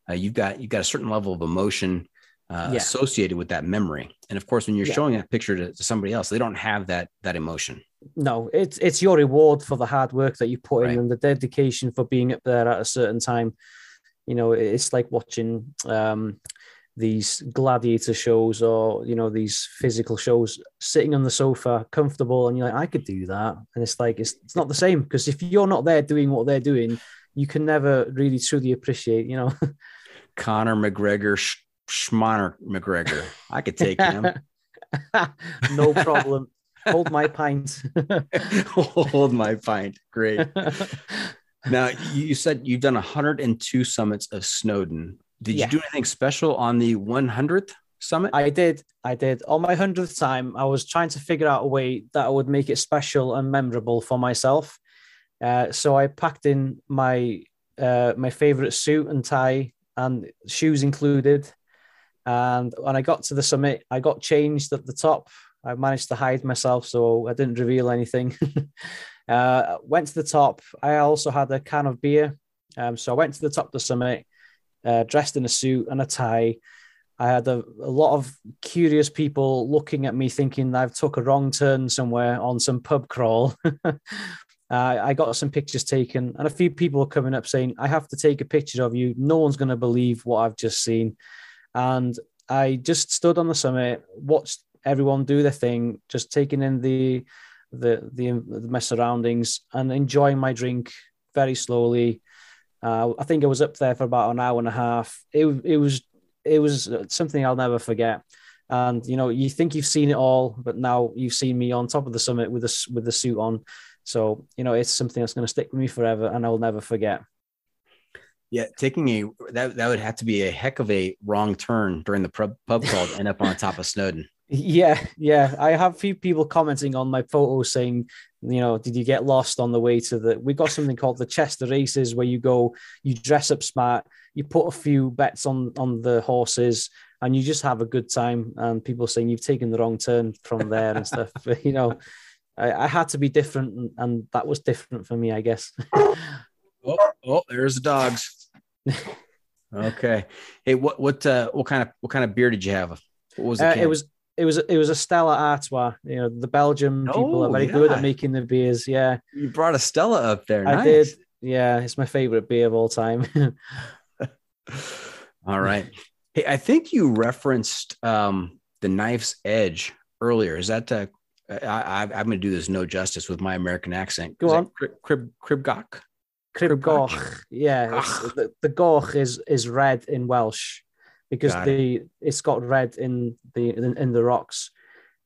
uh, you've got you've got a certain level of emotion uh, Yeah. associated with that memory. And of course, when you're Yeah. showing that picture to, to somebody else, they don't have that that emotion. No, it's it's your reward for the hard work that you put Right. in and the dedication for being up there at a certain time. You know, it's like watching um, these gladiator shows or you know these physical shows, sitting on the sofa, comfortable, and you're like, I could do that, and it's like it's it's not the same because if you're not there doing what they're doing, you can never really truly appreciate. You know, Conor McGregor, Sch- Schmoner McGregor, I could take him. no problem. Hold my pint. Hold my pint. Great. Now you said you've done 102 summits of Snowdon. Did Yeah. you do anything special on the 100th summit? I did. I did. On my hundredth time, I was trying to figure out a way that would make it special and memorable for myself. Uh, so I packed in my uh, my favorite suit and tie and shoes included. And when I got to the summit, I got changed at the top. I managed to hide myself, so I didn't reveal anything. uh, went to the top. I also had a can of beer. Um, so I went to the top of the summit, uh, dressed in a suit and a tie. I had a, a lot of curious people looking at me, thinking I've took a wrong turn somewhere on some pub crawl. uh, I got some pictures taken, and a few people were coming up saying, "I have to take a picture of you. No one's going to believe what I've just seen." And I just stood on the summit, watched everyone do their thing, just taking in the the the, my surroundings and enjoying my drink very slowly. Uh, I think I was up there for about an hour and a half. It it was it was something I'll never forget. And you know, you think you've seen it all, but now you've seen me on top of the summit with the with the suit on. So you know, it's something that's going to stick with me forever, and I'll never forget. yeah, taking a that that would have to be a heck of a wrong turn during the pub, pub crawl to end up on top of Snowdon. Yeah, yeah. I have a few people commenting on my photos saying, you know, did you get lost on the way to the? We got something called the Chester Races, where you go, you dress up smart, you put a few bets on on the horses, and you just have a good time. And people saying you've taken the wrong turn from there and stuff. But, you know, I, I had to be different, and, and that was different for me, I guess. Oh, oh, there's the dogs. okay. Hey, what what uh, what kind of what kind of beer did you have? What was Uh, it was it was it was a Stella Artois. You know, the Belgian people Oh, are very good at making the beers. Yeah, you brought a Stella up there. I Nice. did. Yeah, it's my favorite beer of all time. All right. Hey, I think you referenced um, the knife's edge earlier. Is that uh, I, I, I'm going to do this no justice with my American accent. Go Is on. Crib, crib, cribgoch. Crib Cribgoch. goch. Yeah, the, the goch is is red in Welsh because Got the it's got red in the in, in the rocks,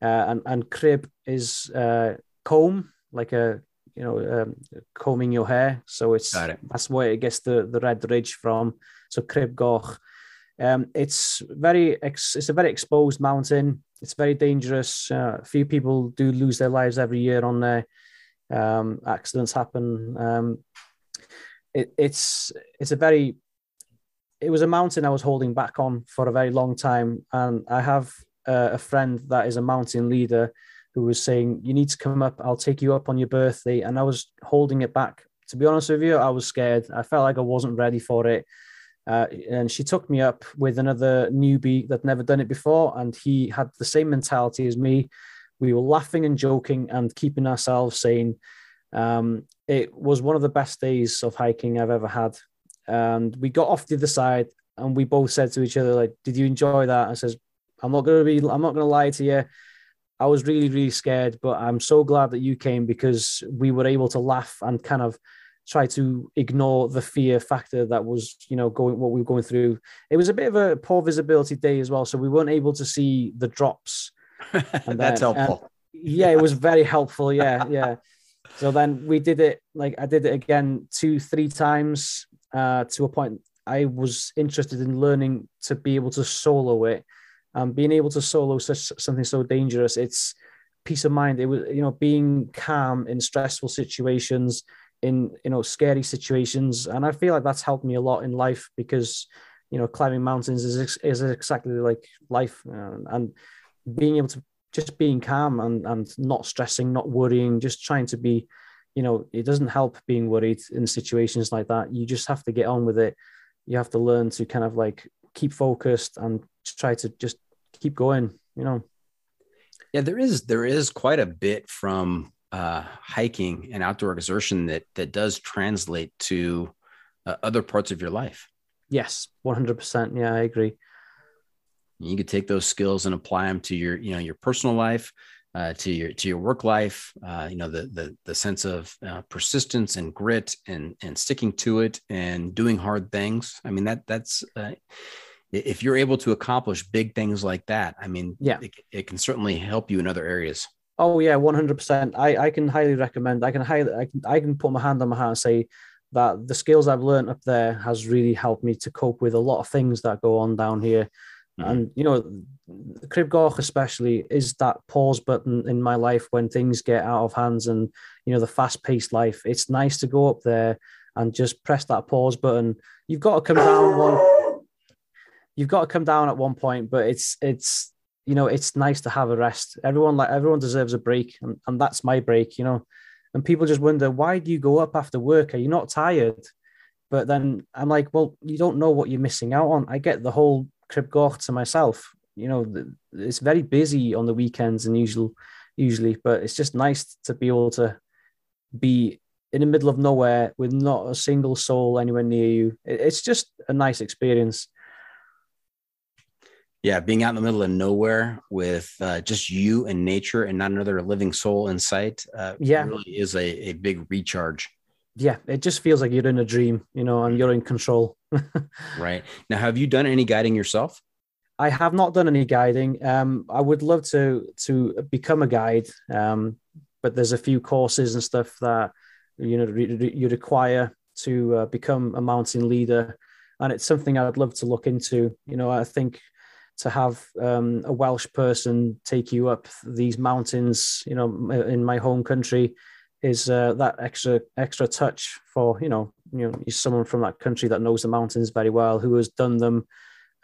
uh, and and crib is uh, comb like a you know um, combing your hair. So it's it. that's where it gets the the red ridge from. So crib goch. Um, it's very ex- it's a very exposed mountain. It's very dangerous. Uh, few people do lose their lives every year on there. Um, accidents happen. Um, it, it's it's a very it was a mountain I was holding back on for a very long time, and I have uh, a friend that is a mountain leader who was saying, "You need to come up. I'll take you up on your birthday," and I was holding it back. To be honest with you, I was scared. I felt like I wasn't ready for it. Uh, and she took me up with another newbie that never done it before, and he had the same mentality as me. We were laughing and joking and keeping ourselves sane. Um, it was one of the best days of hiking I've ever had. And we got off the other side, and we both said to each other, "Like, did you enjoy that?" I says, "I'm not gonna be. I'm not gonna lie to you. I was really, really scared, but I'm so glad that you came because we were able to laugh and kind of try to ignore the fear factor that was, you know, going what we were going through. It was a bit of a poor visibility day as well, so we weren't able to see the drops. And That's then- helpful. yeah, it was very helpful. Yeah, yeah. So then we did it like I did it again two, three times uh, to a point I was interested in learning to be able to solo it. Um, being able to solo such something so dangerous, it's peace of mind. It was you know being calm in stressful situations, in you know scary situations, and I feel like that's helped me a lot in life because you know climbing mountains is is exactly like life, and being able to just being calm and, and not stressing, not worrying, just trying to be, you know, it doesn't help being worried in situations like that. You just have to get on with it. You have to learn to kind of like keep focused and try to just keep going, you know. Yeah, there is there is quite a bit from uh, hiking and outdoor exertion that that does translate to uh, other parts of your life. Yes, 100%. Yeah, I agree. You could take those skills and apply them to your you know your personal life, uh, to your to your work life. Uh, you know the the the sense of uh, persistence and grit and and sticking to it and doing hard things. I mean that that's uh, if you're able to accomplish big things like that. I mean Yeah. it, it can certainly help you in other areas. Oh yeah, one hundred percent. I I can highly recommend. I can highly I can I can put my hand on my heart and say that the skills I've learned up there has really helped me to cope with a lot of things that go on down here. Mhm. And you know, Crib Goch especially is that pause button in my life when things get out of hands and you know the fast paced life. It's nice to go up there and just press that pause button. You've got to come down one. You've got to come down at one point, but it's it's you know it's nice to have a rest everyone like everyone deserves a break and, and that's my break you know and people just wonder why do you go up after work are you not tired but then i'm like well you don't know what you're missing out on i get the whole crib goch to myself you know it's very busy on the weekends and usual usually but it's just nice to be able to be in the middle of nowhere with not a single soul anywhere near you It- it's just a nice experience Yeah, being out in the middle of nowhere with uh, just you and nature and not another living soul in sight, uh, Yeah. really is a, a big recharge. yeah it just feels like you're in a dream you know and you're in control Right now, have you done any guiding yourself? I have not done any guiding. Um, I would love to to become a guide, um, but there's a few courses and stuff that you know re- re- you require to uh, become a mountain leader, and it's something I'd love to look into. You know, I think to have um, a Welsh person take you up these mountains, you know, in my home country, is uh, that extra extra touch for you know you know someone from that country that knows the mountains very well, who has done them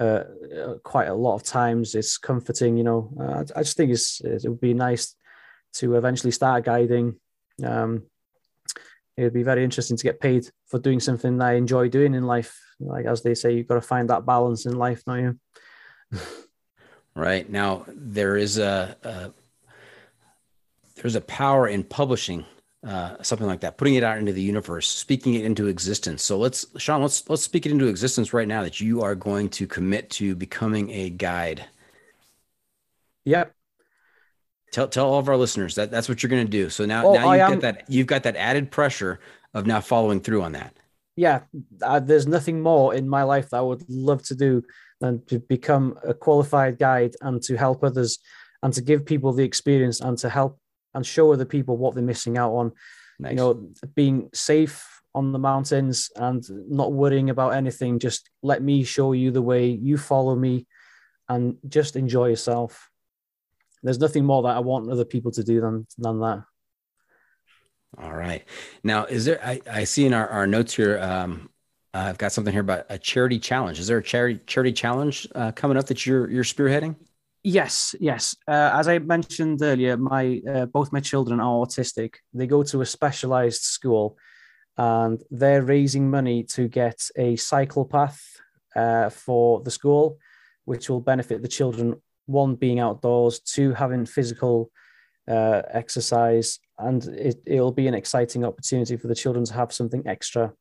uh, uh, quite a lot of times. It's comforting, you know. Uh, I just think it's it would be nice to eventually start guiding. Um, it would be very interesting to get paid for doing something I enjoy doing in life. Like as they say, you've got to find that balance in life, don't you? Right now, there is a, a there's a power in publishing uh, something like that, putting it out into the universe, speaking it into existence. So let's, Sion, let's let's speak it into existence right now that you are going to commit to becoming a guide. Yep. Tell tell all of our listeners that that's what you're going to do. So now Oh, now you've got that you've got that added pressure of now following through on that. yeah, uh, there's nothing more in my life that I would love to do than to become a qualified guide and to help others and to give people the experience and to help and show other people what they're missing out on. Nice. You know, being safe on the mountains and not worrying about anything. Just let me show you the way, you follow me and just enjoy yourself. There's nothing more that I want other people to do than, than that. All right. Now, is there? I, I see in our, our notes here. Um, I've got something here about a charity challenge. Is there a charity charity challenge uh, coming up that you're you're spearheading? Yes, yes. Uh, as I mentioned earlier, my uh, both my children are autistic. They go to a specialized school, and they're raising money to get a cycle path uh, for the school, which will benefit the children. One being outdoors, two having physical uh, exercise, and it, it'll be an exciting opportunity for the children to have something extra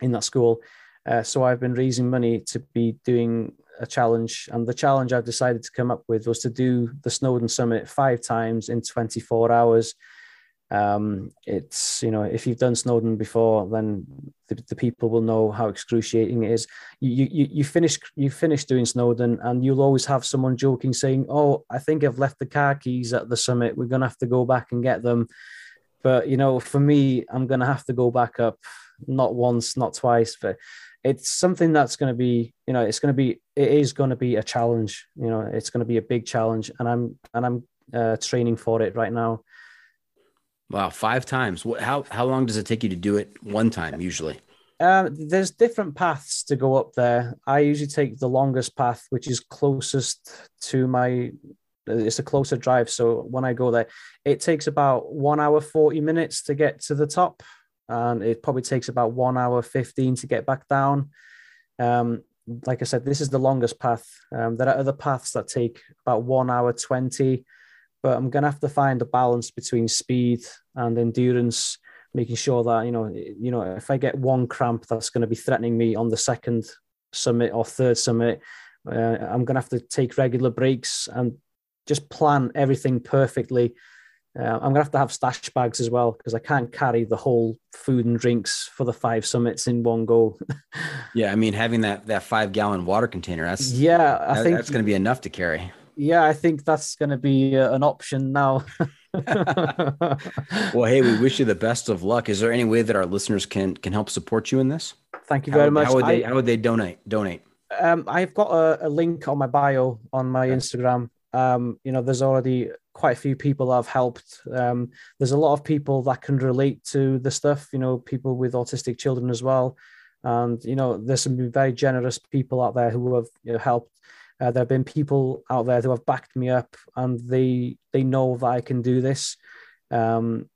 in that school. Uh, so I've been raising money to be doing a challenge, and the challenge I've decided to come up with was to do the Snowdon Summit five times in 24 hours. Um, it's you know if you've done Snowdon before, then the, the people will know how excruciating it is. You you you finish you finish doing Snowdon, and you'll always have someone joking saying, "Oh, I think I've left the car keys at the summit. We're gonna have to go back and get them." But you know, for me, I'm gonna have to go back up, not once, not twice, but it's something that's going to be you know it's going to be it is going to be a challenge you know it's going to be a big challenge and i'm and i'm uh, training for it right now Wow, five times. What? How how long does it take you to do it one time usually? Um, there's different paths to go up there. I usually take the longest path, which is closest to my. It's a closer drive, so when I go there, it takes about one hour forty minutes to get to the top, and it probably takes about one hour fifteen to get back down. Um, like I said, this is the longest path. Um, there are other paths that take about one hour twenty but I'm going to have to find a balance between speed and endurance, making sure that you know, you know, if I get one cramp that's going to be threatening me on the second summit or third summit, uh, I'm going to have to take regular breaks and just plan everything perfectly. Uh, I'm going to have to have stash bags as well because I can't carry the whole food and drinks for the five summits in one go. yeah, I mean, having that that five gallon water container that's yeah, I that, think that's going to be enough to carry yeah, I think that's going to be uh, an option now. well, hey, we wish you the best of luck. Is there any way that our listeners can can help support you in this? Thank you very how, much. How would they I, How would they donate? Donate. Um, I've got a, a, link on my bio on my. Instagram. Um, you know, there's already quite a few people I've helped. Um, there's a lot of people that can relate to the stuff. You know, people with autistic children as well. And you know, there's some very generous people out there who have you know, helped uh, there have been people out there who have backed me up, and they they know that I can do this. Um,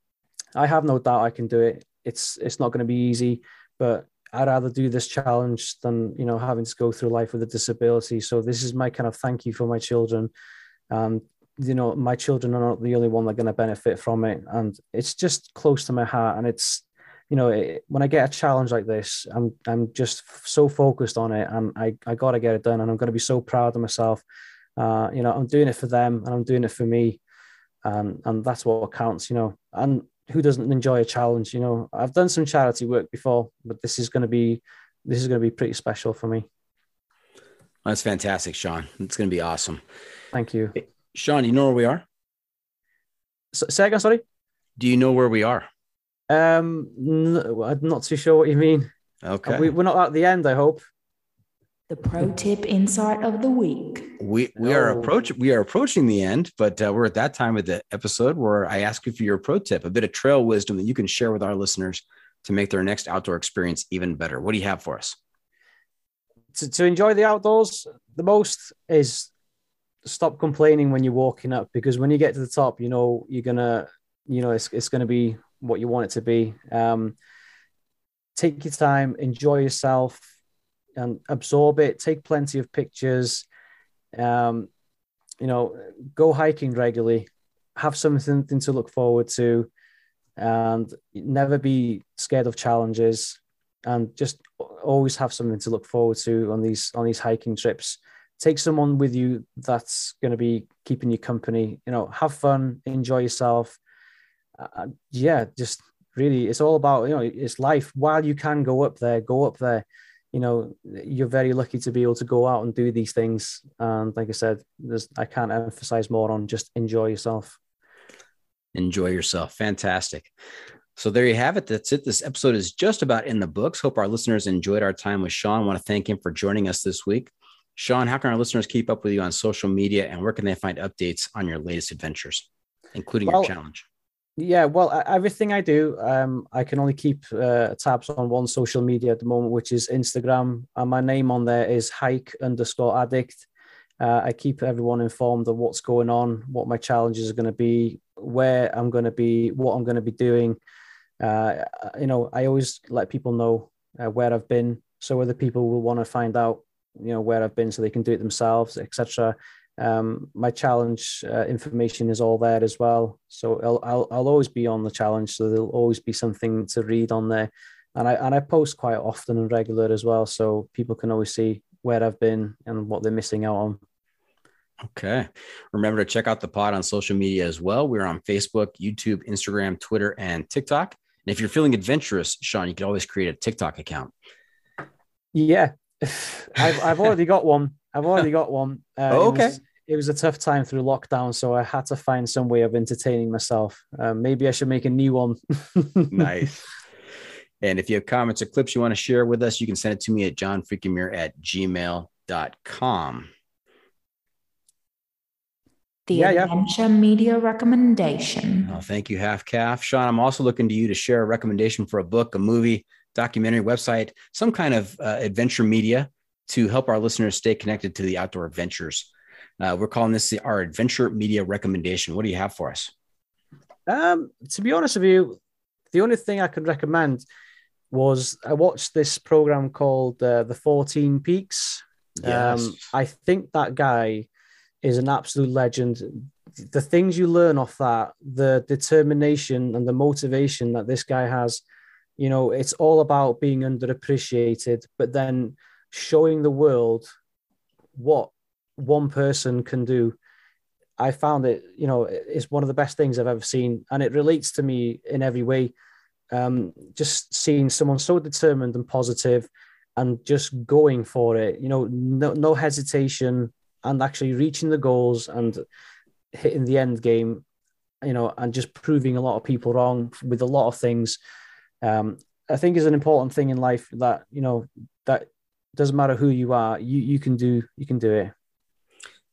I have no doubt I can do it. It's it's not going to be easy, but I'd rather do this challenge than you know having to go through life with a disability. So this is my kind of thank you for my children. Um, you know, my children are not the only one that are going to benefit from it, and it's just close to my heart. And it's you know, it, when I get a challenge like this, I'm I'm just so focused on it, and I I got to get it done, and I'm going to be so proud of myself. Uh, you know, I'm doing it for them, and I'm doing it for me, and and that's what counts. You know, and who doesn't enjoy a challenge? You know, I've done some charity work before, but this is going to be this is going to be pretty special for me. That's fantastic, Sion. It's going to be awesome. Thank you, Sion. You know where we are? So, say again, sorry. Do you know where we are? Um, no, I'm not too sure what you mean. Okay, we, are not at the end. I hope. The pro tip insight of the week. We we oh. are approaching we are approaching the end, but uh, we're at that time of the episode where I ask you for your pro tip, a bit of trail wisdom that you can share with our listeners to make their next outdoor experience even better. What do you have for us? To, to enjoy the outdoors the most is stop complaining when you're walking up because when you get to the top, you know you're gonna you know it's it's gonna be what you want it to be. Um, take your time, enjoy yourself, and absorb it. Take plenty of pictures. Um, you know, go hiking regularly. Have something to look forward to, and never be scared of challenges. And just always have something to look forward to on these on these hiking trips. Take someone with you that's going to be keeping you company. You know, have fun, enjoy yourself, uh, yeah, just really, it's all about you know, it's life. While you can go up there, go up there. You know, you're very lucky to be able to go out and do these things. And like I said, there's I can't emphasize more on just enjoy yourself. Enjoy yourself. Fantastic. So there you have it. That's it. This episode is just about in the books. Hope our listeners enjoyed our time with Sion. I want to thank him for joining us this week. Sion, how can our listeners keep up with you on social media and where can they find updates on your latest adventures, including well, your challenge? Yeah, well, everything I do, um, I can only keep uh, tabs on one social media at the moment, which is Instagram. And my name on there is hike underscore addict. Uh, I keep everyone informed of what's going on, what my challenges are going to be, where I'm going to be, what I'm going to be doing. Uh, you know, I always let people know uh, where I've been, so other people will want to find out, you know, where I've been, so they can do it themselves, etc. Um, my challenge uh, information is all there as well. So I'll, I'll, I'll always be on the challenge. So there'll always be something to read on there. And I, and I post quite often and regular as well. So people can always see where I've been and what they're missing out on. Okay. Remember to check out the pod on social media as well. We're on Facebook, YouTube, Instagram, Twitter, and TikTok. And if you're feeling adventurous, Sion, you can always create a TikTok account. Yeah, I've, I've already got one. I've already got one. Uh, Oh, it okay. was- It was, a tough time through lockdown, so I had to find some way of entertaining myself. Uh, maybe I should make a new one. nice. And if you have comments or clips you want to share with us, you can send it to me at johnfreakinmuir at gmail.com. The Yeah, yeah. Adventure Media Recommendation. Oh, thank you, Half Calf. Sion, I'm also looking to you to share a recommendation for a book, a movie, documentary, website, some kind of uh, adventure media to help our listeners stay connected to the outdoor adventures. Uh, we're calling this the, our adventure media recommendation. What do you have for us? Um, to be honest with you, the only thing I could recommend was I watched this program called uh, The 14 Peaks. Um, I think that guy is an absolute legend. The things you learn off that, the determination and the motivation that this guy has, you know, it's all about being underappreciated, but then showing the world what one person can do. I found it, you know, it's one of the best things I've ever seen, and it relates to me in every way. Um, just seeing someone so determined and positive, and just going for it, you know, no, no hesitation, and actually reaching the goals and hitting the end game, you know, and just proving a lot of people wrong with a lot of things. Um, I think is an important thing in life that you know that doesn't matter who you are, you you can do you can do it.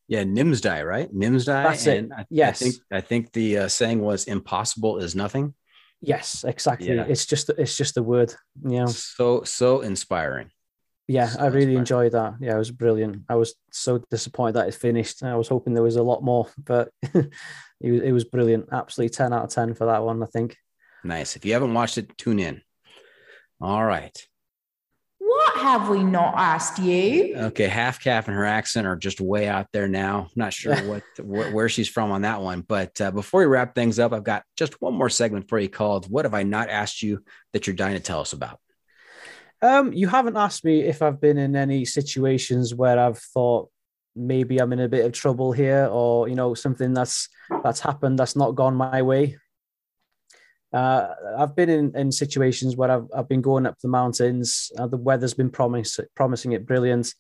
Yeah, Nimsdai, right? Nimsdai. That's it. I, Yes. I think I think the uh, saying was "impossible is nothing." Yes, exactly. Yeah. It's just it's just a word, you know. So so inspiring. Yeah, So I really inspiring. enjoyed that. Yeah, it was brilliant. I was so disappointed that it finished. I was hoping there was a lot more, but it was it was brilliant. Absolutely ten out of ten for that one. I think. Nice. If you haven't watched it, tune in. All right. What have we not asked you? Okay, half calf and her accent are just way out there now. Not sure what wh- where she's from on that one, but uh, before we wrap things up, I've got just one more segment for you called "What Have I Not Asked You That You're Dying to Tell Us About." Um, you haven't asked me if I've been in any situations where I've thought maybe I'm in a bit of trouble here, or you know something that's that's happened that's not gone my way. Uh, I've been in, in situations where I've, I've been going up the mountains. Uh, the weather's been promise, promising it brilliant.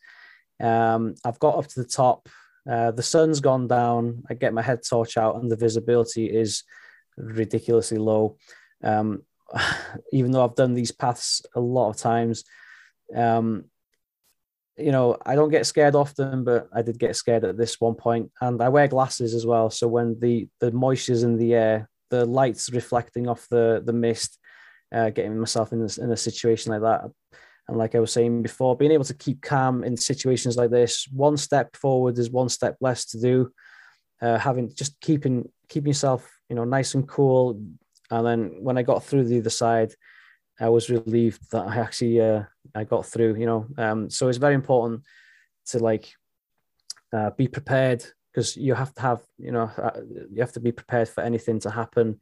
Um, I've got up to the top. Uh, the sun's gone down. I get my head torch out, and the visibility is ridiculously low. Um, even though I've done these paths a lot of times, um, you know, I don't get scared often, but I did get scared at this one point. and I wear glasses as well. So when the the moisture's in the air, the lights reflecting off the the mist, uh, getting myself in this in a situation like that, and like I was saying before, being able to keep calm in situations like this, one step forward is one step less to do. Uh, having just keeping keeping yourself, you know, nice and cool, and then when I got through the other side, I was relieved that I actually uh, I got through. You know, um, so it's very important to like uh, be prepared because you have to have you know uh, you have to be prepared for anything to happen.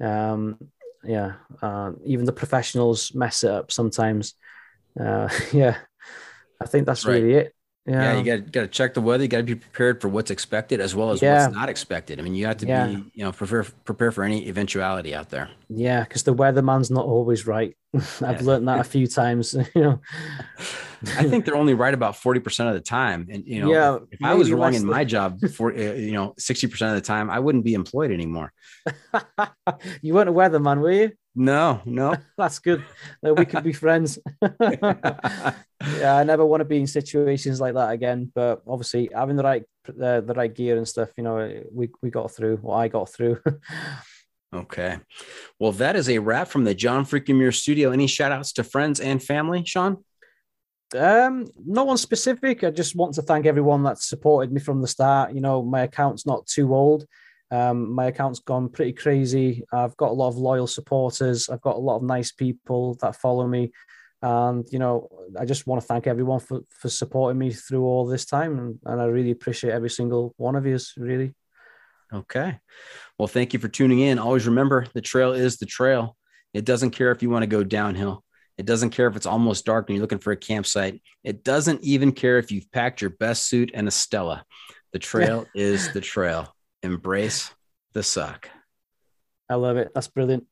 Um, yeah, uh, even the professionals mess it up sometimes. Uh, yeah, I think that's Right. really it. Yeah, Yeah, you got got to check the weather. You got to be prepared for what's expected as well as Yeah. what's not expected. I mean, you have to Yeah. be, you know, prepare prepare for any eventuality out there. yeah, because the weatherman's not always right. I've Yeah. learned that a few times. You know, I think they're only right about forty percent of the time. And you know, Yeah, if, if I was wrong in my job for uh, you know sixty percent of the time, I wouldn't be employed anymore. you weren't a weatherman, were you? No, no. That's good. We could be friends. yeah, I never want to be in situations like that again. But obviously, having the right uh, the right gear and stuff, you know, we we got through. What I got through. Okay. Well, that is a wrap from the John Freaking Muir studio. Any shout outs to friends and family, Sion? Um, no one specific. I just want to thank everyone that supported me from the start. You know, my account's not too old. Um, my account's gone pretty crazy. I've got a lot of loyal supporters. I've got a lot of nice people that follow me, and you know, I just want to thank everyone for for supporting me through all this time, and, and I really appreciate every single one of you. Really, Okay. Well, thank you for tuning in. Always remember the trail is the trail. It doesn't care if you want to go downhill. It doesn't care if it's almost dark and you're looking for a campsite. It doesn't even care if you've packed your best suit and a Stella. The trail is the trail. Embrace the suck. I love it. That's brilliant.